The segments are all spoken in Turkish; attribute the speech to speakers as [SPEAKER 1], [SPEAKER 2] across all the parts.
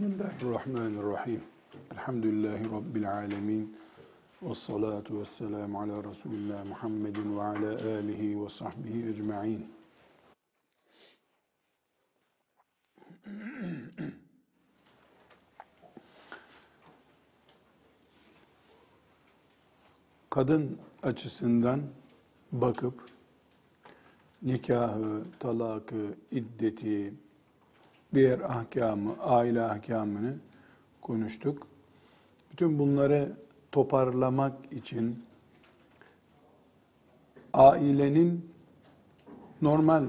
[SPEAKER 1] Bismillahirrahmanirrahim. Elhamdülillahi Rabbil alemin. Ve salatu ve selamu ala Resulillah Muhammedin ve ala alihi ve sahbihi ecma'in. Kadın açısından bakıp nikahı, talakı, iddeti, diğer ahkamı, aile ahkamını konuştuk. Bütün bunları toparlamak için ailenin normal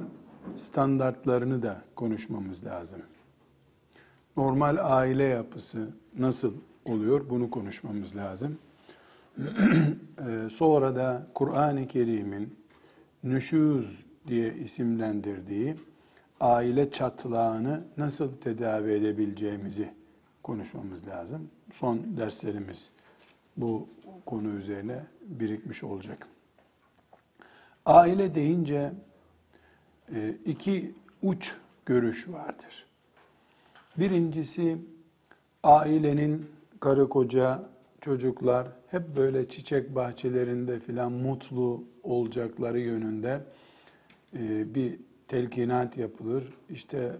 [SPEAKER 1] standartlarını da konuşmamız lazım. Normal aile yapısı nasıl oluyor bunu konuşmamız lazım. Ee, sonra da Kur'an-ı Kerim'in nüşuz diye isimlendirdiği aile çatlağını nasıl tedavi edebileceğimizi konuşmamız lazım. Son derslerimiz bu konu üzerine birikmiş olacak. Aile deyince e, iki uç görüş vardır. Birincisi ailenin karı koca, çocuklar hep böyle çiçek bahçelerinde filan mutlu olacakları yönünde e, bir telkinat yapılır. İşte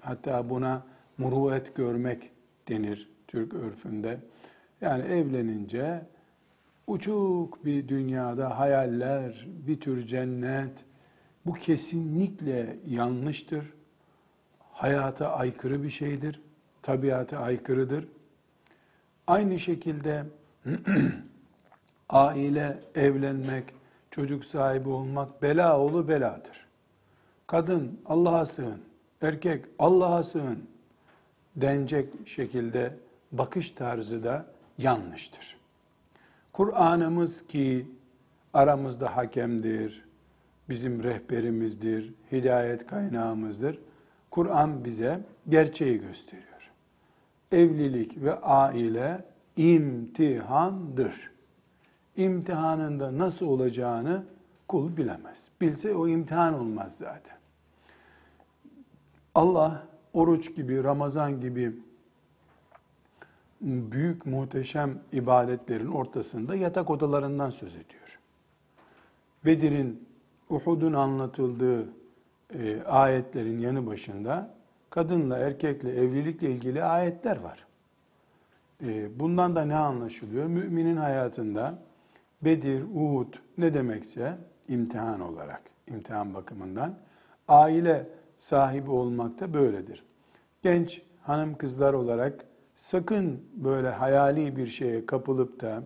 [SPEAKER 1] hatta buna muruet görmek denir Türk örfünde. Yani evlenince uçuk bir dünyada hayaller, bir tür cennet. Bu kesinlikle yanlıştır. Hayata aykırı bir şeydir. Tabiata aykırıdır. Aynı şekilde aile, evlenmek, çocuk sahibi olmak bela oğlu beladır. Kadın Allah'a sığın, erkek Allah'a sığın denecek şekilde bakış tarzı da yanlıştır. Kur'an'ımız ki aramızda hakemdir, bizim rehberimizdir, hidayet kaynağımızdır. Kur'an bize gerçeği gösteriyor. Evlilik ve aile imtihandır. İmtihanında nasıl olacağını kul bilemez. Bilse o imtihan olmaz zaten. Allah oruç gibi, Ramazan gibi büyük muhteşem ibadetlerin ortasında yatak odalarından söz ediyor. Bedir'in, Uhud'un anlatıldığı e, ayetlerin yanı başında kadınla erkekle evlilikle ilgili ayetler var. E, bundan da ne anlaşılıyor? Müminin hayatında Bedir, Uhud ne demekse imtihan olarak, imtihan bakımından aile sahibi olmak da böyledir. Genç hanım kızlar olarak sakın böyle hayali bir şeye kapılıp da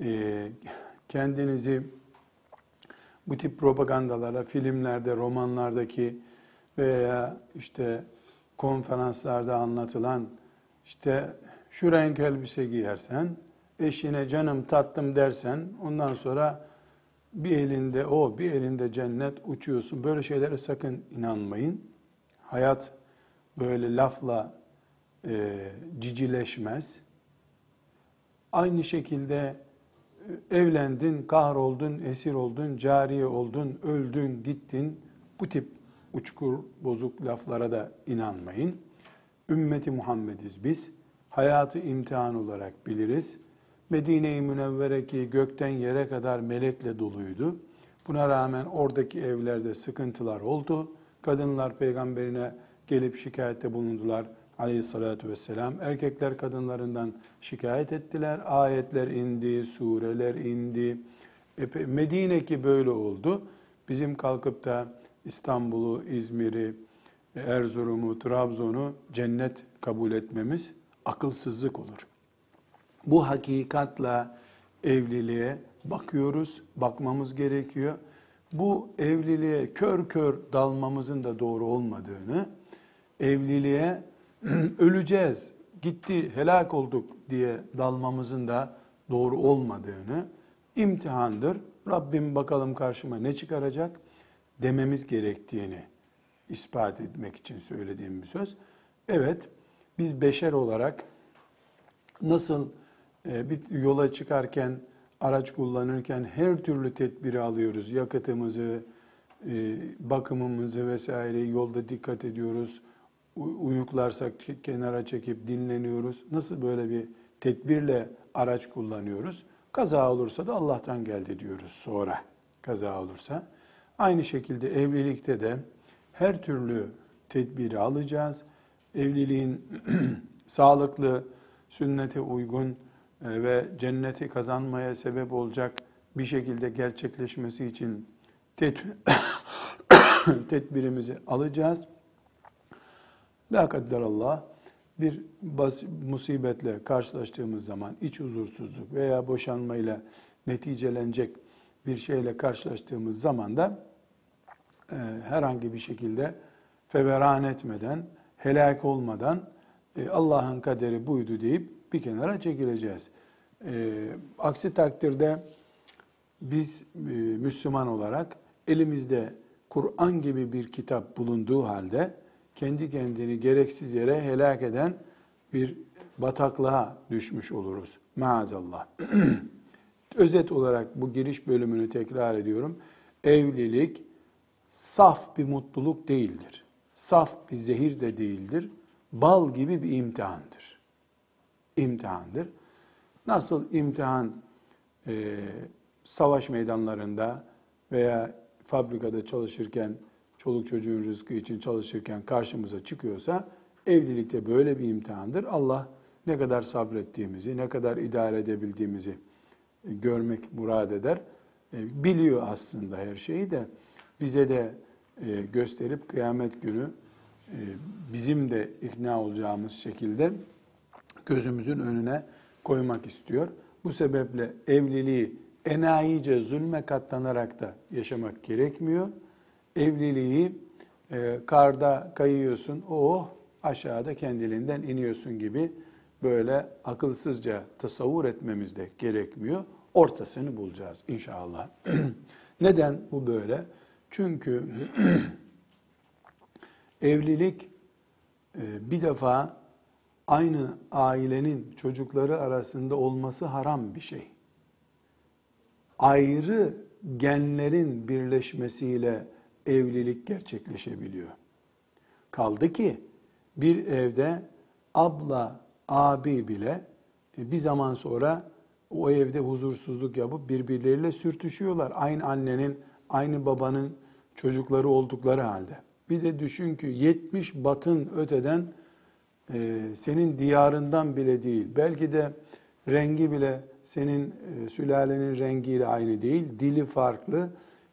[SPEAKER 1] e, kendinizi bu tip propagandalara, filmlerde, romanlardaki veya işte konferanslarda anlatılan işte şu renk elbise giyersen, eşine canım tatlım dersen ondan sonra bir elinde o, bir elinde cennet uçuyorsun. Böyle şeylere sakın inanmayın. Hayat böyle lafla e, cicileşmez. Aynı şekilde e, evlendin, kahroldun, esir oldun, cariye oldun, öldün, gittin. Bu tip uçkur, bozuk laflara da inanmayın. Ümmeti Muhammediz biz. Hayatı imtihan olarak biliriz. Medine-i Münevvere ki gökten yere kadar melekle doluydu. Buna rağmen oradaki evlerde sıkıntılar oldu. Kadınlar peygamberine gelip şikayette bulundular aleyhissalatü vesselam. Erkekler kadınlarından şikayet ettiler. Ayetler indi, sureler indi. Medine ki böyle oldu. Bizim kalkıp da İstanbul'u, İzmir'i, Erzurum'u, Trabzon'u cennet kabul etmemiz akılsızlık olur. Bu hakikatla evliliğe bakıyoruz, bakmamız gerekiyor. Bu evliliğe kör kör dalmamızın da doğru olmadığını, evliliğe öleceğiz, gitti, helak olduk diye dalmamızın da doğru olmadığını, imtihandır, Rabbim bakalım karşıma ne çıkaracak dememiz gerektiğini ispat etmek için söylediğim bir söz. Evet, biz beşer olarak nasıl bir yola çıkarken, araç kullanırken her türlü tedbiri alıyoruz. Yakıtımızı, e, bakımımızı vesaire yolda dikkat ediyoruz. uyuklarsak kenara çekip dinleniyoruz. Nasıl böyle bir tedbirle araç kullanıyoruz? Kaza olursa da Allah'tan geldi diyoruz sonra. Kaza olursa. Aynı şekilde evlilikte de her türlü tedbiri alacağız. Evliliğin sağlıklı, sünnete uygun ve cenneti kazanmaya sebep olacak bir şekilde gerçekleşmesi için tedbirimizi alacağız. La kadderallah bir musibetle karşılaştığımız zaman iç huzursuzluk veya boşanmayla neticelenecek bir şeyle karşılaştığımız zaman da e, herhangi bir şekilde feveran etmeden, helak olmadan e, Allah'ın kaderi buydu deyip bir kenara çekileceğiz. E, aksi takdirde biz e, Müslüman olarak elimizde Kur'an gibi bir kitap bulunduğu halde kendi kendini gereksiz yere helak eden bir bataklığa düşmüş oluruz. Maazallah. Özet olarak bu giriş bölümünü tekrar ediyorum. Evlilik saf bir mutluluk değildir. Saf bir zehir de değildir. Bal gibi bir imtihandır. İmtihandır. Nasıl imtihan e, savaş meydanlarında veya fabrikada çalışırken, çoluk çocuğun rızkı için çalışırken karşımıza çıkıyorsa evlilikte böyle bir imtihandır. Allah ne kadar sabrettiğimizi, ne kadar idare edebildiğimizi görmek murad eder. E, biliyor aslında her şeyi de bize de e, gösterip kıyamet günü e, bizim de ikna olacağımız şekilde gözümüzün önüne koymak istiyor. Bu sebeple evliliği enayice zulme katlanarak da yaşamak gerekmiyor. Evliliği e, karda kayıyorsun, oh aşağıda kendiliğinden iniyorsun gibi böyle akılsızca tasavvur etmemiz de gerekmiyor. Ortasını bulacağız inşallah. Neden bu böyle? Çünkü evlilik e, bir defa aynı ailenin çocukları arasında olması haram bir şey ayrı genlerin birleşmesiyle evlilik gerçekleşebiliyor. Kaldı ki bir evde abla, abi bile e, bir zaman sonra o evde huzursuzluk yapıp birbirleriyle sürtüşüyorlar. Aynı annenin, aynı babanın çocukları oldukları halde. Bir de düşün ki 70 batın öteden e, senin diyarından bile değil. Belki de rengi bile senin e, sülalenin rengiyle aynı değil, dili farklı,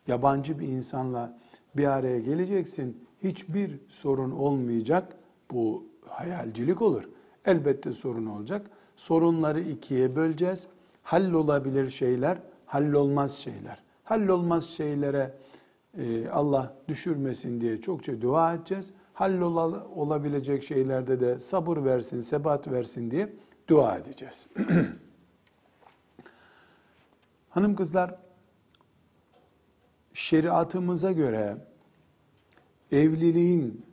[SPEAKER 1] yabancı bir insanla bir araya geleceksin. Hiçbir sorun olmayacak. Bu hayalcilik olur. Elbette sorun olacak. Sorunları ikiye böleceğiz. Hallolabilir şeyler, hallolmaz şeyler. Hallolmaz şeylere e, Allah düşürmesin diye çokça dua edeceğiz. Hallolabilecek şeylerde de sabır versin, sebat versin diye dua edeceğiz. Hanım kızlar, şeriatımıza göre evliliğin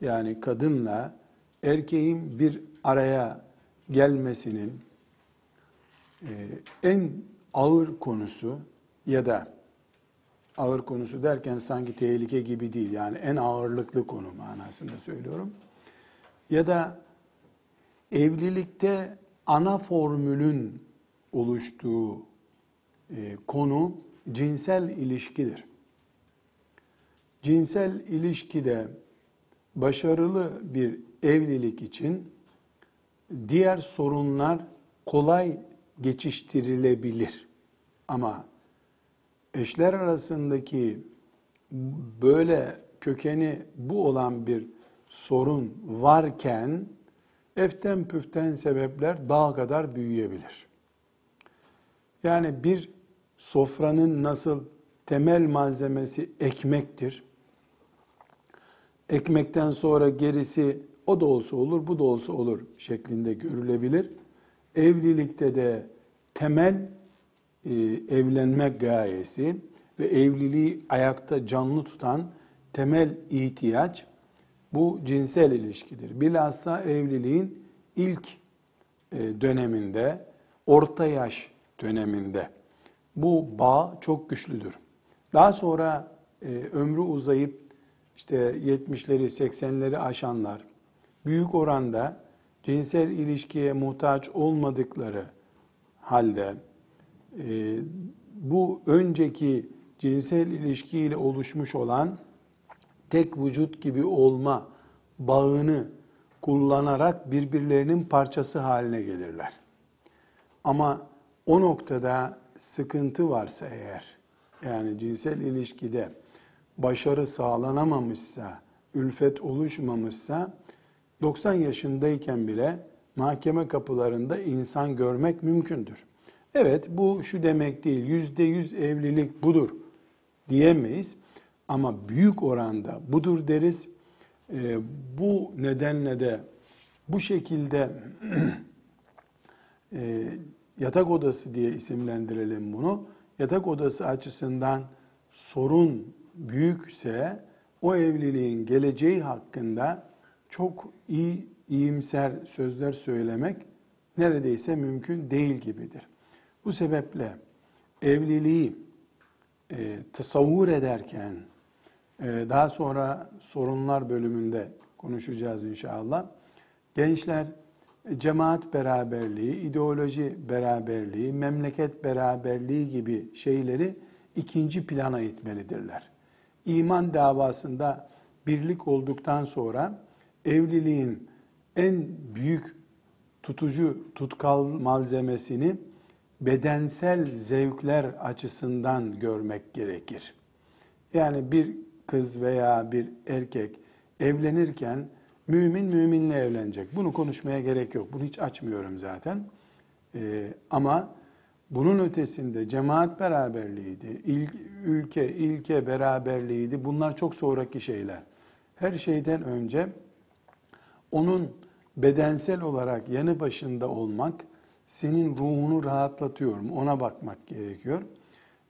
[SPEAKER 1] yani kadınla erkeğin bir araya gelmesinin en ağır konusu ya da ağır konusu derken sanki tehlike gibi değil yani en ağırlıklı konu manasında söylüyorum. Ya da evlilikte ana formülün oluştuğu e, konu cinsel ilişkidir. Cinsel ilişkide başarılı bir evlilik için diğer sorunlar kolay geçiştirilebilir. Ama eşler arasındaki böyle kökeni bu olan bir sorun varken eften püften sebepler daha kadar büyüyebilir. Yani bir sofranın nasıl temel malzemesi ekmektir. Ekmekten sonra gerisi o da olsa olur, bu da olsa olur şeklinde görülebilir. Evlilikte de temel e, evlenmek gayesi ve evliliği ayakta canlı tutan temel ihtiyaç bu cinsel ilişkidir. Bilhassa evliliğin ilk e, döneminde, orta yaş döneminde bu bağ çok güçlüdür. Daha sonra e, ömrü uzayıp işte 70'leri 80'leri aşanlar büyük oranda cinsel ilişkiye muhtaç olmadıkları halde e, bu önceki cinsel ilişkiyle oluşmuş olan tek vücut gibi olma bağını kullanarak birbirlerinin parçası haline gelirler. Ama o noktada sıkıntı varsa eğer, yani cinsel ilişkide başarı sağlanamamışsa, ülfet oluşmamışsa 90 yaşındayken bile mahkeme kapılarında insan görmek mümkündür. Evet bu şu demek değil, yüzde yüz evlilik budur diyemeyiz. Ama büyük oranda budur deriz. E, bu nedenle de bu şekilde e, yatak odası diye isimlendirelim bunu. Yatak odası açısından sorun büyükse o evliliğin geleceği hakkında çok iyi iyimser sözler söylemek neredeyse mümkün değil gibidir. Bu sebeple evliliği e, tasavvur ederken e, daha sonra sorunlar bölümünde konuşacağız inşallah. Gençler cemaat beraberliği, ideoloji beraberliği, memleket beraberliği gibi şeyleri ikinci plana itmelidirler. İman davasında birlik olduktan sonra evliliğin en büyük tutucu tutkal malzemesini bedensel zevkler açısından görmek gerekir. Yani bir kız veya bir erkek evlenirken mümin müminle evlenecek. Bunu konuşmaya gerek yok. Bunu hiç açmıyorum zaten. Ee, ama bunun ötesinde cemaat beraberliğiydi, il, ülke, ilke beraberliğiydi. Bunlar çok sonraki şeyler. Her şeyden önce onun bedensel olarak yanı başında olmak senin ruhunu rahatlatıyor mu? Ona bakmak gerekiyor.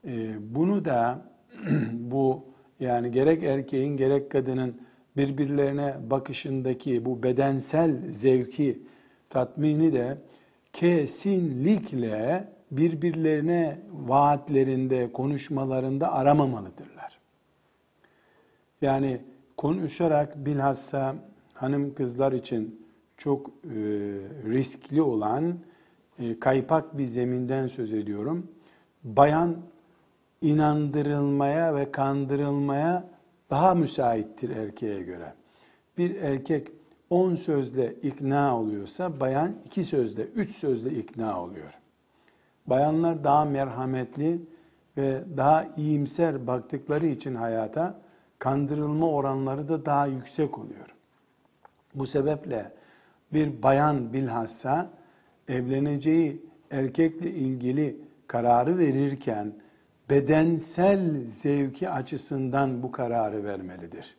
[SPEAKER 1] Ee, bunu da bu yani gerek erkeğin gerek kadının birbirlerine bakışındaki bu bedensel zevki, tatmini de kesinlikle birbirlerine vaatlerinde, konuşmalarında aramamalıdırlar. Yani konuşarak bilhassa hanım kızlar için çok e, riskli olan kaypak bir zeminden söz ediyorum. Bayan inandırılmaya ve kandırılmaya daha müsaittir erkeğe göre. Bir erkek on sözle ikna oluyorsa bayan iki sözle, üç sözle ikna oluyor. Bayanlar daha merhametli ve daha iyimser baktıkları için hayata kandırılma oranları da daha yüksek oluyor. Bu sebeple bir bayan bilhassa evleneceği erkekle ilgili kararı verirken bedensel zevki açısından bu kararı vermelidir.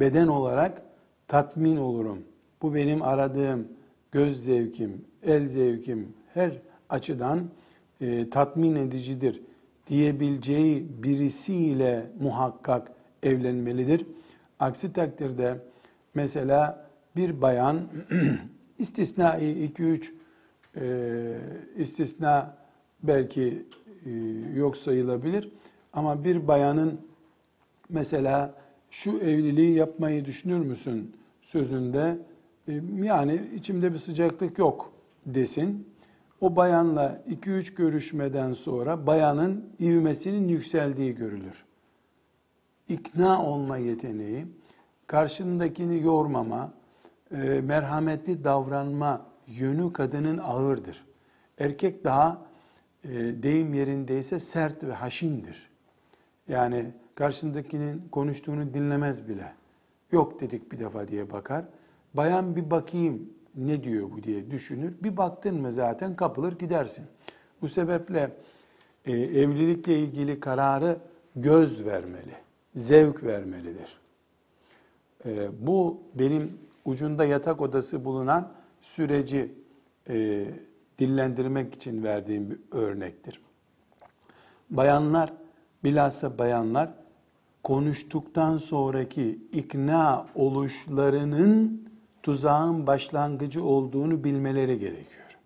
[SPEAKER 1] Beden olarak tatmin olurum. Bu benim aradığım göz zevkim, el zevkim her açıdan e, tatmin edicidir diyebileceği birisiyle muhakkak evlenmelidir. Aksi takdirde mesela bir bayan istisnai 2-3 e, istisna belki e, yok sayılabilir. Ama bir bayanın mesela şu evliliği yapmayı düşünür müsün sözünde e, yani içimde bir sıcaklık yok desin. O bayanla 2-3 görüşmeden sonra bayanın ivmesinin yükseldiği görülür. İkna olma yeteneği, karşındakini yormama, e, merhametli davranma yönü kadının ağırdır. Erkek daha e, deyim yerindeyse sert ve haşindir. Yani karşındakinin konuştuğunu dinlemez bile. Yok dedik bir defa diye bakar. Bayan bir bakayım ne diyor bu diye düşünür. Bir baktın mı zaten kapılır gidersin. Bu sebeple e, evlilikle ilgili kararı göz vermeli, zevk vermelidir. E, bu benim ucunda yatak odası bulunan süreci e, dillendirmek için verdiğim bir örnektir. Bayanlar, bilhassa bayanlar konuştuktan sonraki ikna oluşlarının tuzağın başlangıcı olduğunu bilmeleri gerekiyor.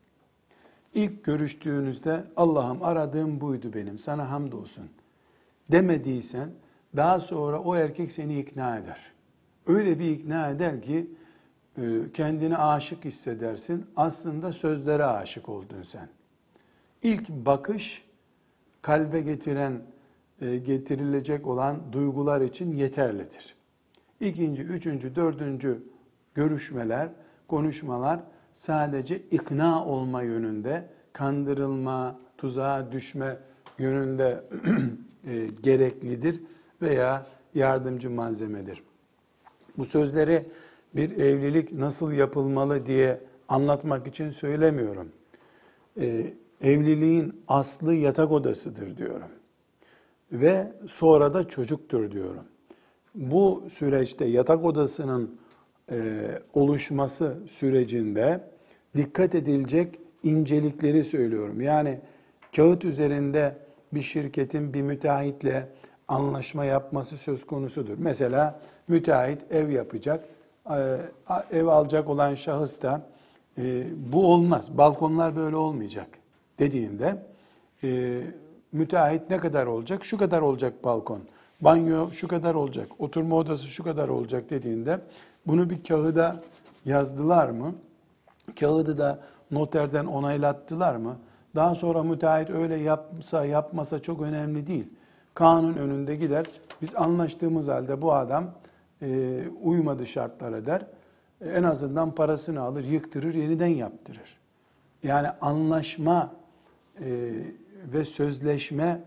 [SPEAKER 1] İlk görüştüğünüzde Allah'ım aradığım buydu benim sana hamdolsun demediysen daha sonra o erkek seni ikna eder. Öyle bir ikna eder ki kendini aşık hissedersin. Aslında sözlere aşık oldun sen. İlk bakış kalbe getiren, e, getirilecek olan duygular için yeterlidir. İkinci, üçüncü, dördüncü görüşmeler, konuşmalar sadece ikna olma yönünde, kandırılma, tuzağa düşme yönünde e, gereklidir veya yardımcı malzemedir. Bu sözleri bir evlilik nasıl yapılmalı diye anlatmak için söylemiyorum. Ee, evliliğin aslı yatak odasıdır diyorum. Ve sonra da çocuktur diyorum. Bu süreçte yatak odasının e, oluşması sürecinde dikkat edilecek incelikleri söylüyorum. Yani kağıt üzerinde bir şirketin bir müteahhitle anlaşma yapması söz konusudur. Mesela müteahhit ev yapacak, ev alacak olan şahıs da e, bu olmaz, balkonlar böyle olmayacak dediğinde e, müteahhit ne kadar olacak? Şu kadar olacak balkon. Banyo şu kadar olacak, oturma odası şu kadar olacak dediğinde bunu bir kağıda yazdılar mı? Kağıdı da noterden onaylattılar mı? Daha sonra müteahhit öyle yapsa yapmasa çok önemli değil. Kanun önünde gider. Biz anlaştığımız halde bu adam e, uymadı şartlara der. E, en azından parasını alır, yıktırır, yeniden yaptırır. Yani anlaşma e, ve sözleşme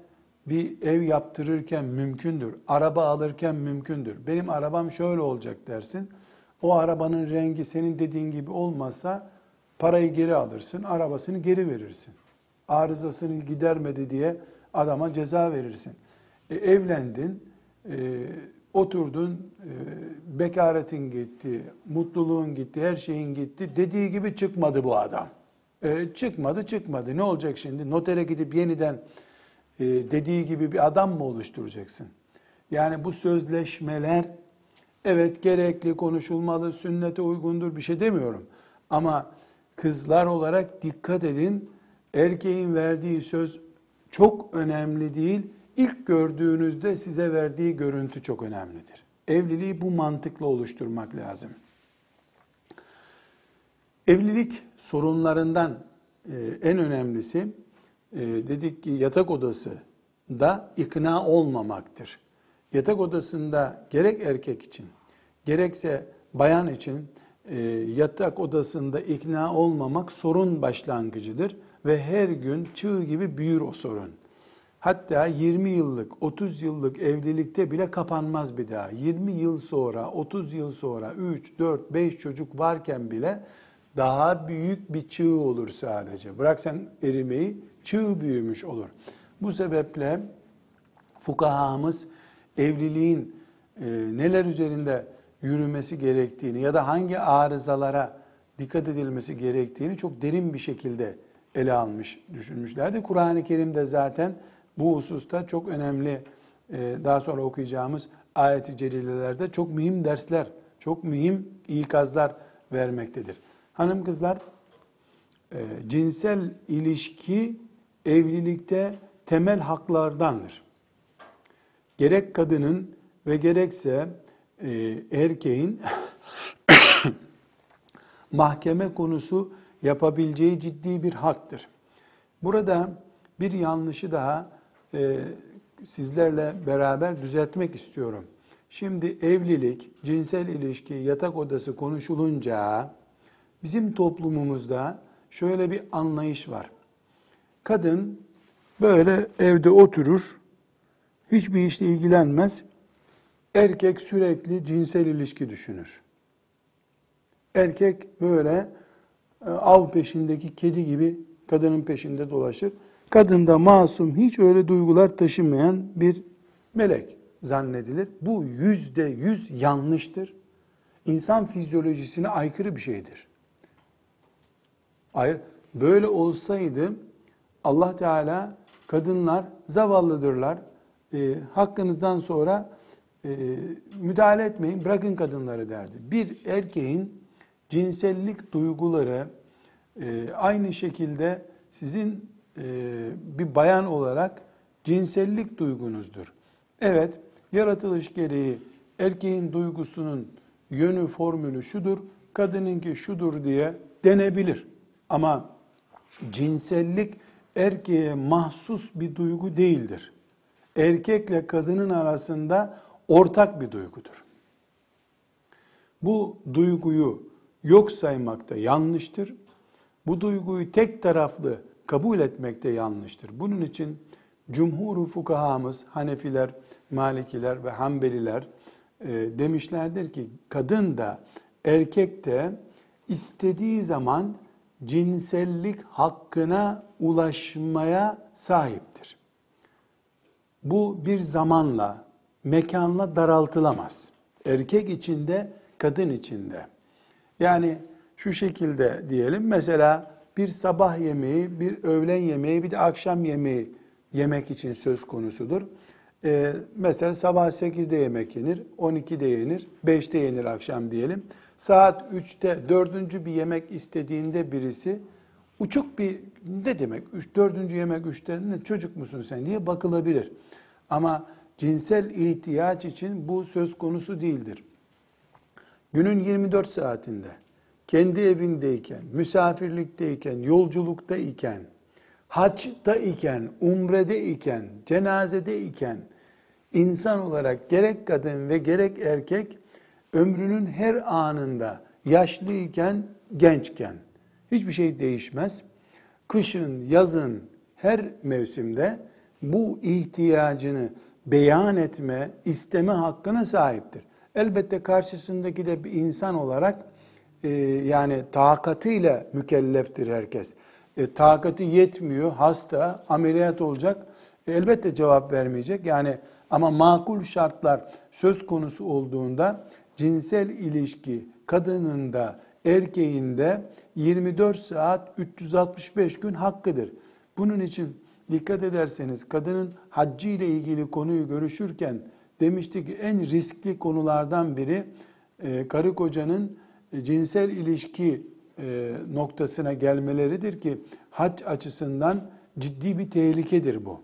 [SPEAKER 1] bir ev yaptırırken mümkündür. Araba alırken mümkündür. Benim arabam şöyle olacak dersin. O arabanın rengi senin dediğin gibi olmazsa parayı geri alırsın, arabasını geri verirsin. Arızasını gidermedi diye adama ceza verirsin. E, evlendin, e, oturdun, e, bekaretin gitti, mutluluğun gitti, her şeyin gitti. Dediği gibi çıkmadı bu adam. E, çıkmadı, çıkmadı. Ne olacak şimdi? Notere gidip yeniden e, dediği gibi bir adam mı oluşturacaksın? Yani bu sözleşmeler evet gerekli, konuşulmalı, sünnete uygundur bir şey demiyorum. Ama kızlar olarak dikkat edin. Erkeğin verdiği söz çok önemli değil İlk gördüğünüzde size verdiği görüntü çok önemlidir. Evliliği bu mantıkla oluşturmak lazım. Evlilik sorunlarından e, en önemlisi e, dedik ki yatak odası da ikna olmamaktır. Yatak odasında gerek erkek için gerekse bayan için e, yatak odasında ikna olmamak sorun başlangıcıdır ve her gün çığ gibi büyür o sorun. Hatta 20 yıllık, 30 yıllık evlilikte bile kapanmaz bir daha. 20 yıl sonra, 30 yıl sonra 3, 4, 5 çocuk varken bile daha büyük bir çığ olur sadece. Bırak sen erimeyi, çığ büyümüş olur. Bu sebeple fukahamız evliliğin e, neler üzerinde yürümesi gerektiğini ya da hangi arızalara dikkat edilmesi gerektiğini çok derin bir şekilde ele almış, düşünmüşlerdi. Kur'an-ı Kerim'de zaten bu hususta çok önemli e, daha sonra okuyacağımız ayet-i celilelerde çok mühim dersler, çok mühim ikazlar vermektedir. Hanım kızlar, e, cinsel ilişki evlilikte temel haklardandır. Gerek kadının ve gerekse e, erkeğin mahkeme konusu yapabileceği ciddi bir haktır. Burada bir yanlışı daha e, sizlerle beraber düzeltmek istiyorum. Şimdi evlilik, cinsel ilişki, yatak odası konuşulunca bizim toplumumuzda şöyle bir anlayış var. Kadın böyle evde oturur, hiçbir işle ilgilenmez. Erkek sürekli cinsel ilişki düşünür. Erkek böyle e, av peşindeki kedi gibi kadının peşinde dolaşır. Kadında masum, hiç öyle duygular taşımayan bir melek zannedilir. Bu yüzde yüz yanlıştır. İnsan fizyolojisine aykırı bir şeydir. Hayır, böyle olsaydı Allah Teala kadınlar zavallıdırlar, e, hakkınızdan sonra e, müdahale etmeyin, bırakın kadınları derdi. Bir erkeğin cinsellik duyguları e, aynı şekilde sizin bir bayan olarak cinsellik duygunuzdur. Evet, yaratılış gereği erkeğin duygusunun yönü, formülü şudur. kadınınki şudur diye denebilir. Ama cinsellik erkeğe mahsus bir duygu değildir. Erkekle kadının arasında ortak bir duygudur. Bu duyguyu yok saymak da yanlıştır. Bu duyguyu tek taraflı kabul etmek de yanlıştır. Bunun için cumhur fukahamız, Hanefiler, Malikiler ve Hanbeliler e, demişlerdir ki kadın da erkek de istediği zaman cinsellik hakkına ulaşmaya sahiptir. Bu bir zamanla, mekanla daraltılamaz. Erkek içinde, kadın içinde. Yani şu şekilde diyelim, mesela bir sabah yemeği, bir öğlen yemeği, bir de akşam yemeği yemek için söz konusudur. Ee, mesela sabah 8'de yemek yenir, 12'de yenir, 5'te yenir akşam diyelim. Saat 3'te dördüncü bir yemek istediğinde birisi uçuk bir ne demek? Üç, dördüncü yemek üçte ne çocuk musun sen diye bakılabilir. Ama cinsel ihtiyaç için bu söz konusu değildir. Günün 24 saatinde kendi evindeyken, misafirlikteyken, yolculukta iken, haçta iken, umrede iken, cenazede iken insan olarak gerek kadın ve gerek erkek ömrünün her anında yaşlıyken, gençken hiçbir şey değişmez. Kışın, yazın, her mevsimde bu ihtiyacını beyan etme, isteme hakkına sahiptir. Elbette karşısındaki de bir insan olarak e, yani takatıyla mükelleftir herkes. E, takati yetmiyor, hasta, ameliyat olacak. E, elbette cevap vermeyecek. Yani ama makul şartlar söz konusu olduğunda cinsel ilişki kadının da erkeğin de 24 saat 365 gün hakkıdır. Bunun için dikkat ederseniz kadının haccı ile ilgili konuyu görüşürken demiştik ki en riskli konulardan biri e, karı kocanın cinsel ilişki e, noktasına gelmeleridir ki hac açısından ciddi bir tehlikedir bu.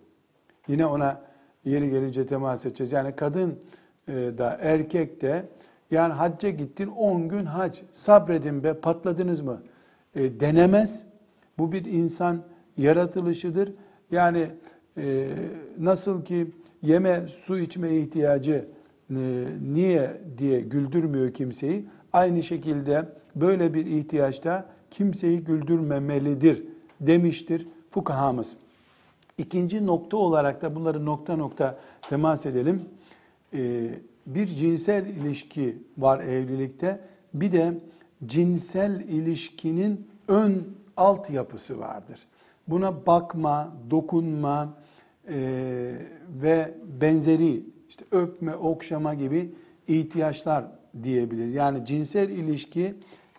[SPEAKER 1] Yine ona yeri gelince temas edeceğiz. Yani kadın da erkek de yani hacca gittin 10 gün hac sabredin be patladınız mı? E, denemez. Bu bir insan yaratılışıdır. Yani e, nasıl ki yeme su içme ihtiyacı e, niye diye güldürmüyor kimseyi. Aynı şekilde böyle bir ihtiyaçta kimseyi güldürmemelidir demiştir fukahamız. İkinci nokta olarak da bunları nokta nokta temas edelim. Ee, bir cinsel ilişki var evlilikte. Bir de cinsel ilişkinin ön altyapısı vardır. Buna bakma, dokunma e, ve benzeri işte öpme, okşama gibi ihtiyaçlar diyebiliriz. Yani cinsel ilişki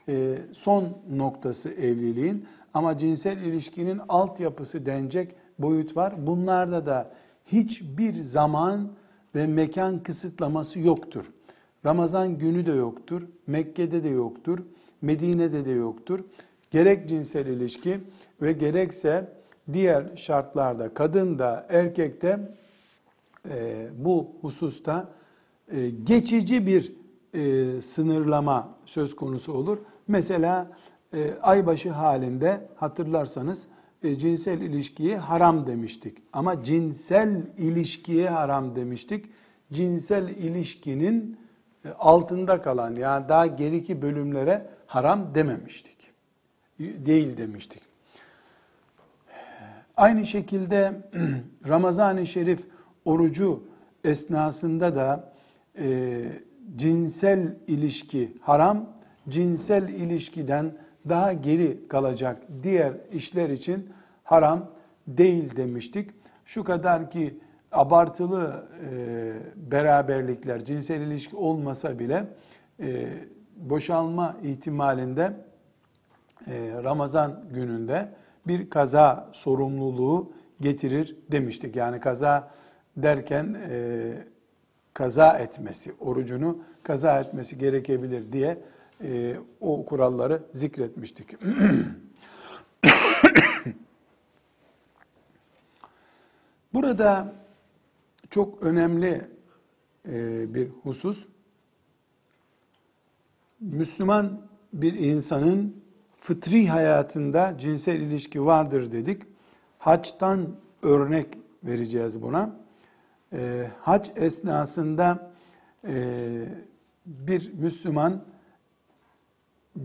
[SPEAKER 1] e, son noktası evliliğin ama cinsel ilişkinin altyapısı denecek boyut var. Bunlarda da hiçbir zaman ve mekan kısıtlaması yoktur. Ramazan günü de yoktur, Mekke'de de yoktur, Medine'de de yoktur. Gerek cinsel ilişki ve gerekse diğer şartlarda kadın da erkek de e, bu hususta e, geçici bir e, sınırlama söz konusu olur. Mesela e, aybaşı halinde hatırlarsanız e, cinsel ilişkiye haram demiştik. Ama cinsel ilişkiye haram demiştik. Cinsel ilişkinin e, altında kalan yani daha geriki bölümlere haram dememiştik. Değil demiştik. Aynı şekilde Ramazan-ı Şerif orucu esnasında da e, cinsel ilişki haram, cinsel ilişkiden daha geri kalacak diğer işler için haram değil demiştik. Şu kadar ki abartılı e, beraberlikler, cinsel ilişki olmasa bile e, boşalma ihtimalinde e, Ramazan gününde bir kaza sorumluluğu getirir demiştik. Yani kaza derken e, kaza etmesi, orucunu kaza etmesi gerekebilir diye e, o kuralları zikretmiştik. Burada çok önemli e, bir husus. Müslüman bir insanın fıtri hayatında cinsel ilişki vardır dedik. Haçtan örnek vereceğiz buna. E, hac esnasında e, bir Müslüman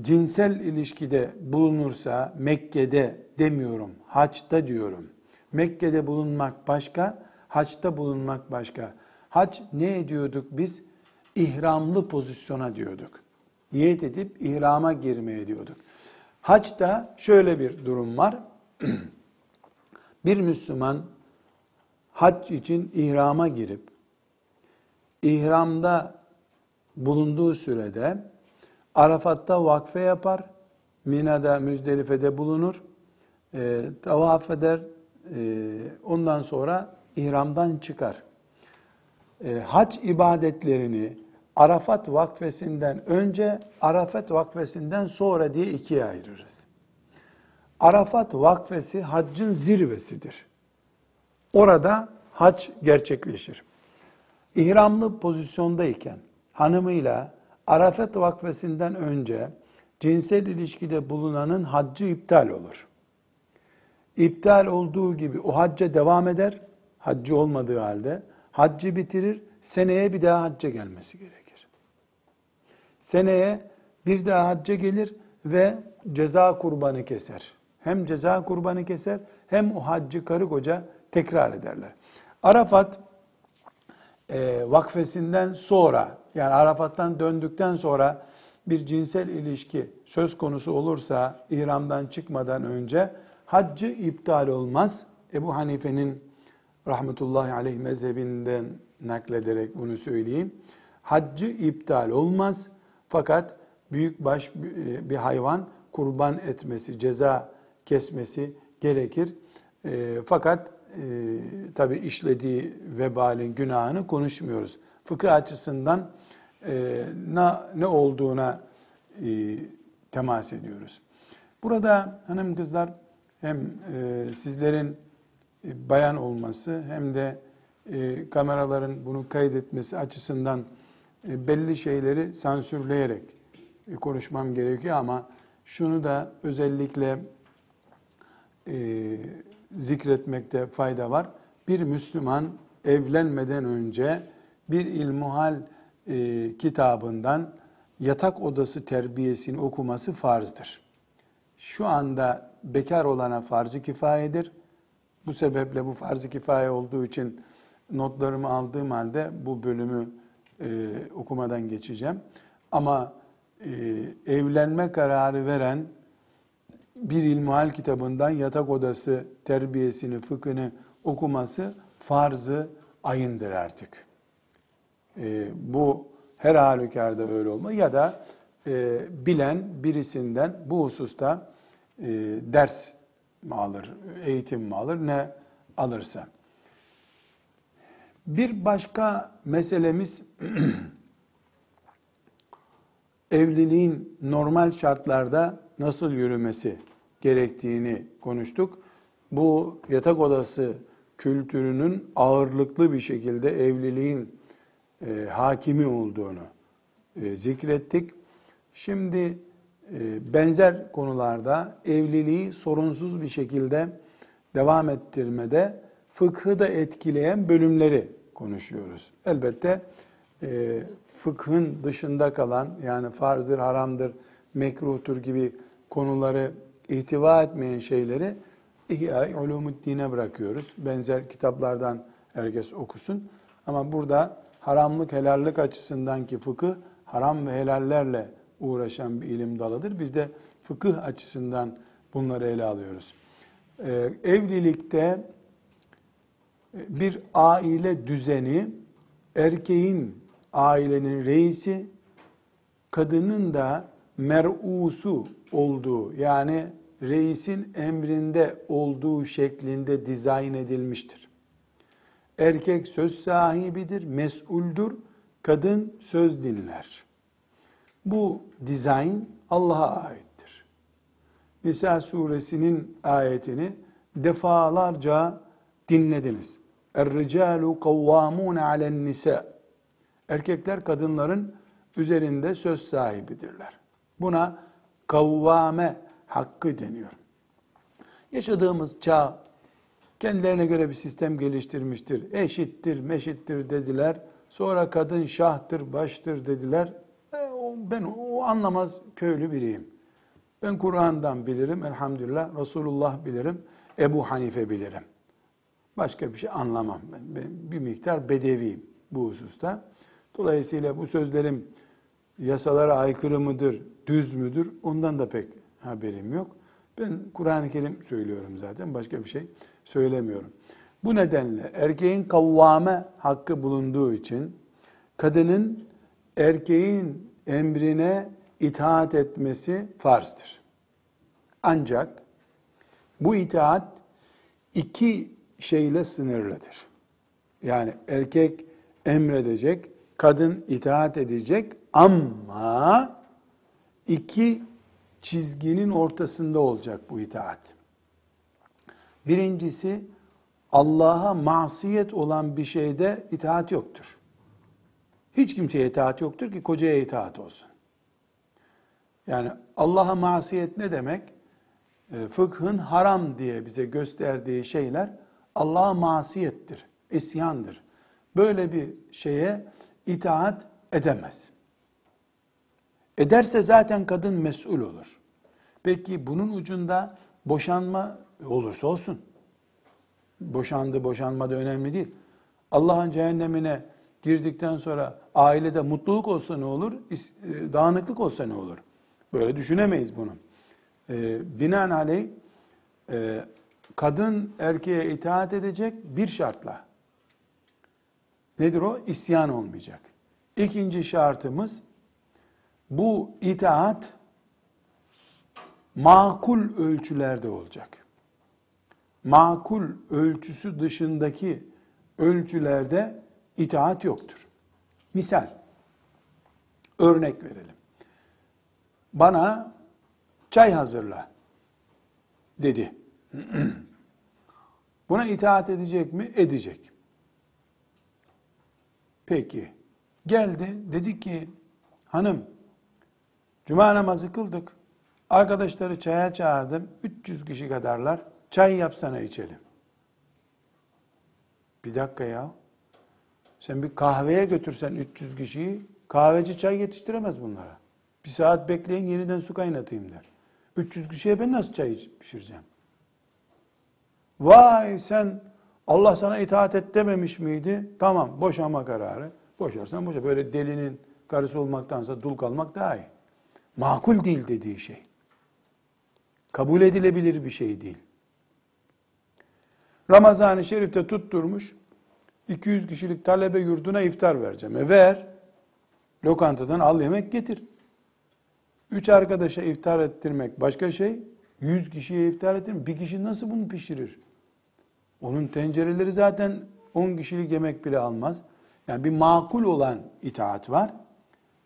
[SPEAKER 1] cinsel ilişkide bulunursa Mekke'de demiyorum, haçta diyorum. Mekke'de bulunmak başka, haçta bulunmak başka. Hac ne ediyorduk biz? İhramlı pozisyona diyorduk. Niyet edip ihrama girmeye diyorduk. Haçta şöyle bir durum var. bir Müslüman hac için ihrama girip ihramda bulunduğu sürede Arafat'ta vakfe yapar, Mina'da, Müzdelife'de bulunur, e, tavaf eder, e, ondan sonra ihramdan çıkar. E, hac ibadetlerini Arafat vakfesinden önce, Arafat vakfesinden sonra diye ikiye ayırırız. Arafat vakfesi haccın zirvesidir. Orada hac gerçekleşir. İhramlı pozisyondayken hanımıyla Arafat vakfesinden önce cinsel ilişkide bulunanın haccı iptal olur. İptal olduğu gibi o hacca devam eder, haccı olmadığı halde haccı bitirir, seneye bir daha hacca gelmesi gerekir. Seneye bir daha hacca gelir ve ceza kurbanı keser. Hem ceza kurbanı keser hem o haccı karı koca tekrar ederler. Arafat e, vakfesinden sonra yani Arafat'tan döndükten sonra bir cinsel ilişki söz konusu olursa İhram'dan çıkmadan önce haccı iptal olmaz. Ebu Hanife'nin rahmetullahi aleyh mezhebinden naklederek bunu söyleyeyim. Haccı iptal olmaz fakat büyük baş bir hayvan kurban etmesi, ceza kesmesi gerekir. E, fakat e, tabi işlediği vebalin günahını konuşmuyoruz. Fıkıh açısından e, ne, ne olduğuna e, temas ediyoruz. Burada hanım kızlar hem e, sizlerin e, bayan olması hem de e, kameraların bunu kaydetmesi açısından e, belli şeyleri sansürleyerek e, konuşmam gerekiyor ama şunu da özellikle e, zikretmekte fayda var. Bir Müslüman evlenmeden önce bir ilmuhal e, kitabından yatak odası terbiyesini okuması farzdır. Şu anda bekar olana farz-ı kifayedir. Bu sebeple bu farz-ı kifaye olduğu için notlarımı aldığım halde bu bölümü e, okumadan geçeceğim. Ama e, evlenme kararı veren bir ilmuhal kitabından yatak odası terbiyesini, fıkhını okuması farzı ayındır artık. E, bu her halükarda öyle olma ya da e, bilen birisinden bu hususta e, ders mi alır, eğitim mi alır, ne alırsa. Bir başka meselemiz evliliğin normal şartlarda nasıl yürümesi gerektiğini konuştuk. Bu yatak odası kültürünün ağırlıklı bir şekilde evliliğin e, hakimi olduğunu e, zikrettik. Şimdi e, benzer konularda evliliği sorunsuz bir şekilde devam ettirmede fıkhı da etkileyen bölümleri konuşuyoruz. Elbette e, fıkhın dışında kalan yani farzdır, haramdır, mekruhtur gibi konuları ihtiva etmeyen şeyleri İhya-i Ulumuddin'e bırakıyoruz. Benzer kitaplardan herkes okusun. Ama burada haramlık helallik açısından ki fıkıh haram ve helallerle uğraşan bir ilim dalıdır. Biz de fıkıh açısından bunları ele alıyoruz. Ee, evlilikte bir aile düzeni erkeğin ailenin reisi, kadının da mer'usu olduğu yani reisin emrinde olduğu şeklinde dizayn edilmiştir. Erkek söz sahibidir, mesuldür, kadın söz dinler. Bu dizayn Allah'a aittir. Nisa suresinin ayetini defalarca dinlediniz. Er-ricalu kavvamun alen nisa. Erkekler kadınların üzerinde söz sahibidirler. Buna kavvame hakkı deniyor. Yaşadığımız çağ kendilerine göre bir sistem geliştirmiştir. Eşittir, meşittir dediler. Sonra kadın şahtır, baştır dediler. E, o, ben o anlamaz köylü biriyim. Ben Kur'an'dan bilirim elhamdülillah. Resulullah bilirim. Ebu Hanife bilirim. Başka bir şey anlamam. Ben, ben bir miktar bedeviyim bu hususta. Dolayısıyla bu sözlerim yasalara aykırı mıdır, düz müdür ondan da pek haberim yok. Ben Kur'an-ı Kerim söylüyorum zaten başka bir şey söylemiyorum. Bu nedenle erkeğin kavvame hakkı bulunduğu için kadının erkeğin emrine itaat etmesi farzdır. Ancak bu itaat iki şeyle sınırlıdır. Yani erkek emredecek, kadın itaat edecek ama iki çizginin ortasında olacak bu itaat. Birincisi Allah'a masiyet olan bir şeyde itaat yoktur. Hiç kimseye itaat yoktur ki kocaya itaat olsun. Yani Allah'a masiyet ne demek? E, fıkhın haram diye bize gösterdiği şeyler Allah'a masiyettir, isyandır. Böyle bir şeye itaat edemez. Ederse zaten kadın mesul olur. Peki bunun ucunda boşanma olursa olsun. Boşandı, boşanmadı önemli değil. Allah'ın cehennemine girdikten sonra ailede mutluluk olsa ne olur? E, dağınıklık olsa ne olur? Böyle düşünemeyiz bunu. E, binaenaleyh e, kadın erkeğe itaat edecek bir şartla. Nedir o? İsyan olmayacak. İkinci şartımız bu itaat makul ölçülerde olacak. Makul ölçüsü dışındaki ölçülerde itaat yoktur. Misal, örnek verelim. Bana çay hazırla dedi. Buna itaat edecek mi? Edecek. Peki. Geldi dedi ki hanım cuma namazı kıldık. Arkadaşları çaya çağırdım. 300 kişi kadarlar. Çay yapsana içelim. Bir dakika ya. Sen bir kahveye götürsen 300 kişiyi kahveci çay yetiştiremez bunlara. Bir saat bekleyin yeniden su kaynatayım der. 300 kişiye ben nasıl çay pişireceğim? Vay sen Allah sana itaat et dememiş miydi? Tamam boşanma kararı. Boşarsan boşa. Böyle delinin karısı olmaktansa dul kalmak daha iyi. Makul değil dediği şey. Kabul edilebilir bir şey değil. Ramazan-ı Şerif'te tutturmuş 200 kişilik talebe yurduna iftar vereceğim. E ver. Lokantadan al yemek getir. Üç arkadaşa iftar ettirmek başka şey. Yüz kişiye iftar ettirmek. Bir kişi nasıl bunu pişirir? Onun tencereleri zaten 10 kişilik yemek bile almaz. Yani bir makul olan itaat var.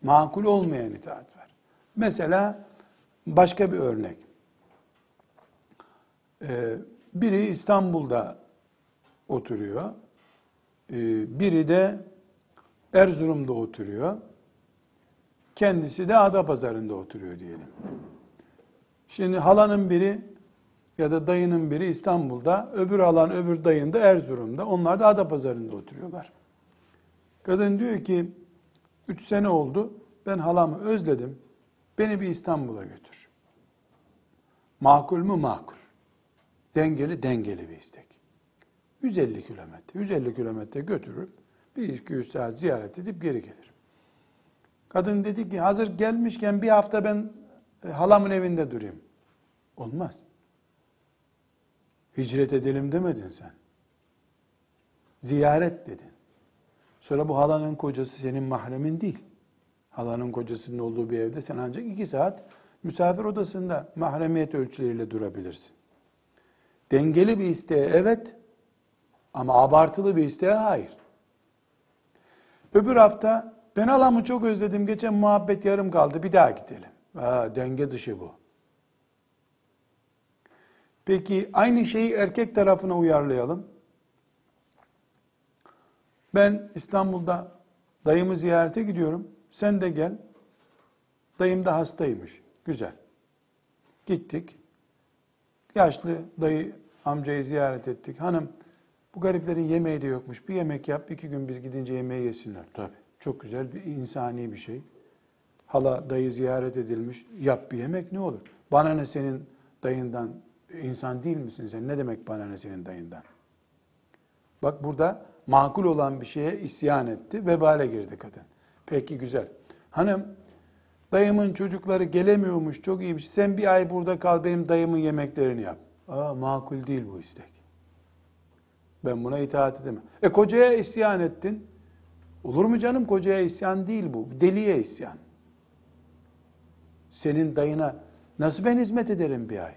[SPEAKER 1] Makul olmayan itaat var. Mesela başka bir örnek. Ee, biri İstanbul'da oturuyor. Ee, biri de Erzurum'da oturuyor. Kendisi de Adapazarı'nda oturuyor diyelim. Şimdi halanın biri ya da dayının biri İstanbul'da, öbür halan öbür dayın da Erzurum'da. Onlar da Adapazarı'nda oturuyorlar. Kadın diyor ki, üç sene oldu, ben halamı özledim, beni bir İstanbul'a götür. Makul mu? Makul. Dengeli, dengeli bir istek. 150 kilometre, 150 kilometre götürüp bir iki üç saat ziyaret edip geri gelir. Kadın dedi ki hazır gelmişken bir hafta ben e, halamın evinde durayım. Olmaz. Hicret edelim demedin sen. Ziyaret dedin. Sonra bu halanın kocası senin mahremin değil. Halanın kocasının olduğu bir evde sen ancak iki saat misafir odasında mahremiyet ölçüleriyle durabilirsin. Dengeli bir isteğe evet ama abartılı bir isteğe hayır. Öbür hafta ben halamı çok özledim geçen muhabbet yarım kaldı bir daha gidelim. Ha, denge dışı bu. Peki aynı şeyi erkek tarafına uyarlayalım. Ben İstanbul'da dayımı ziyarete gidiyorum. Sen de gel. Dayım da hastaymış. Güzel. Gittik. Yaşlı dayı amcayı ziyaret ettik. Hanım bu gariplerin yemeği de yokmuş. Bir yemek yap, iki gün biz gidince yemeği yesinler. Tabii. Çok güzel bir insani bir şey. Hala dayı ziyaret edilmiş. Yap bir yemek ne olur? Bana ne senin dayından? İnsan değil misin sen? Ne demek bana ne senin dayından? Bak burada makul olan bir şeye isyan etti. Vebale girdi kadın. Peki güzel. Hanım dayımın çocukları gelemiyormuş çok iyiymiş. Sen bir ay burada kal benim dayımın yemeklerini yap. Aa, makul değil bu istek. Ben buna itaat edemem. E kocaya isyan ettin. Olur mu canım kocaya isyan değil bu. Deliye isyan. Senin dayına nasıl ben hizmet ederim bir ay?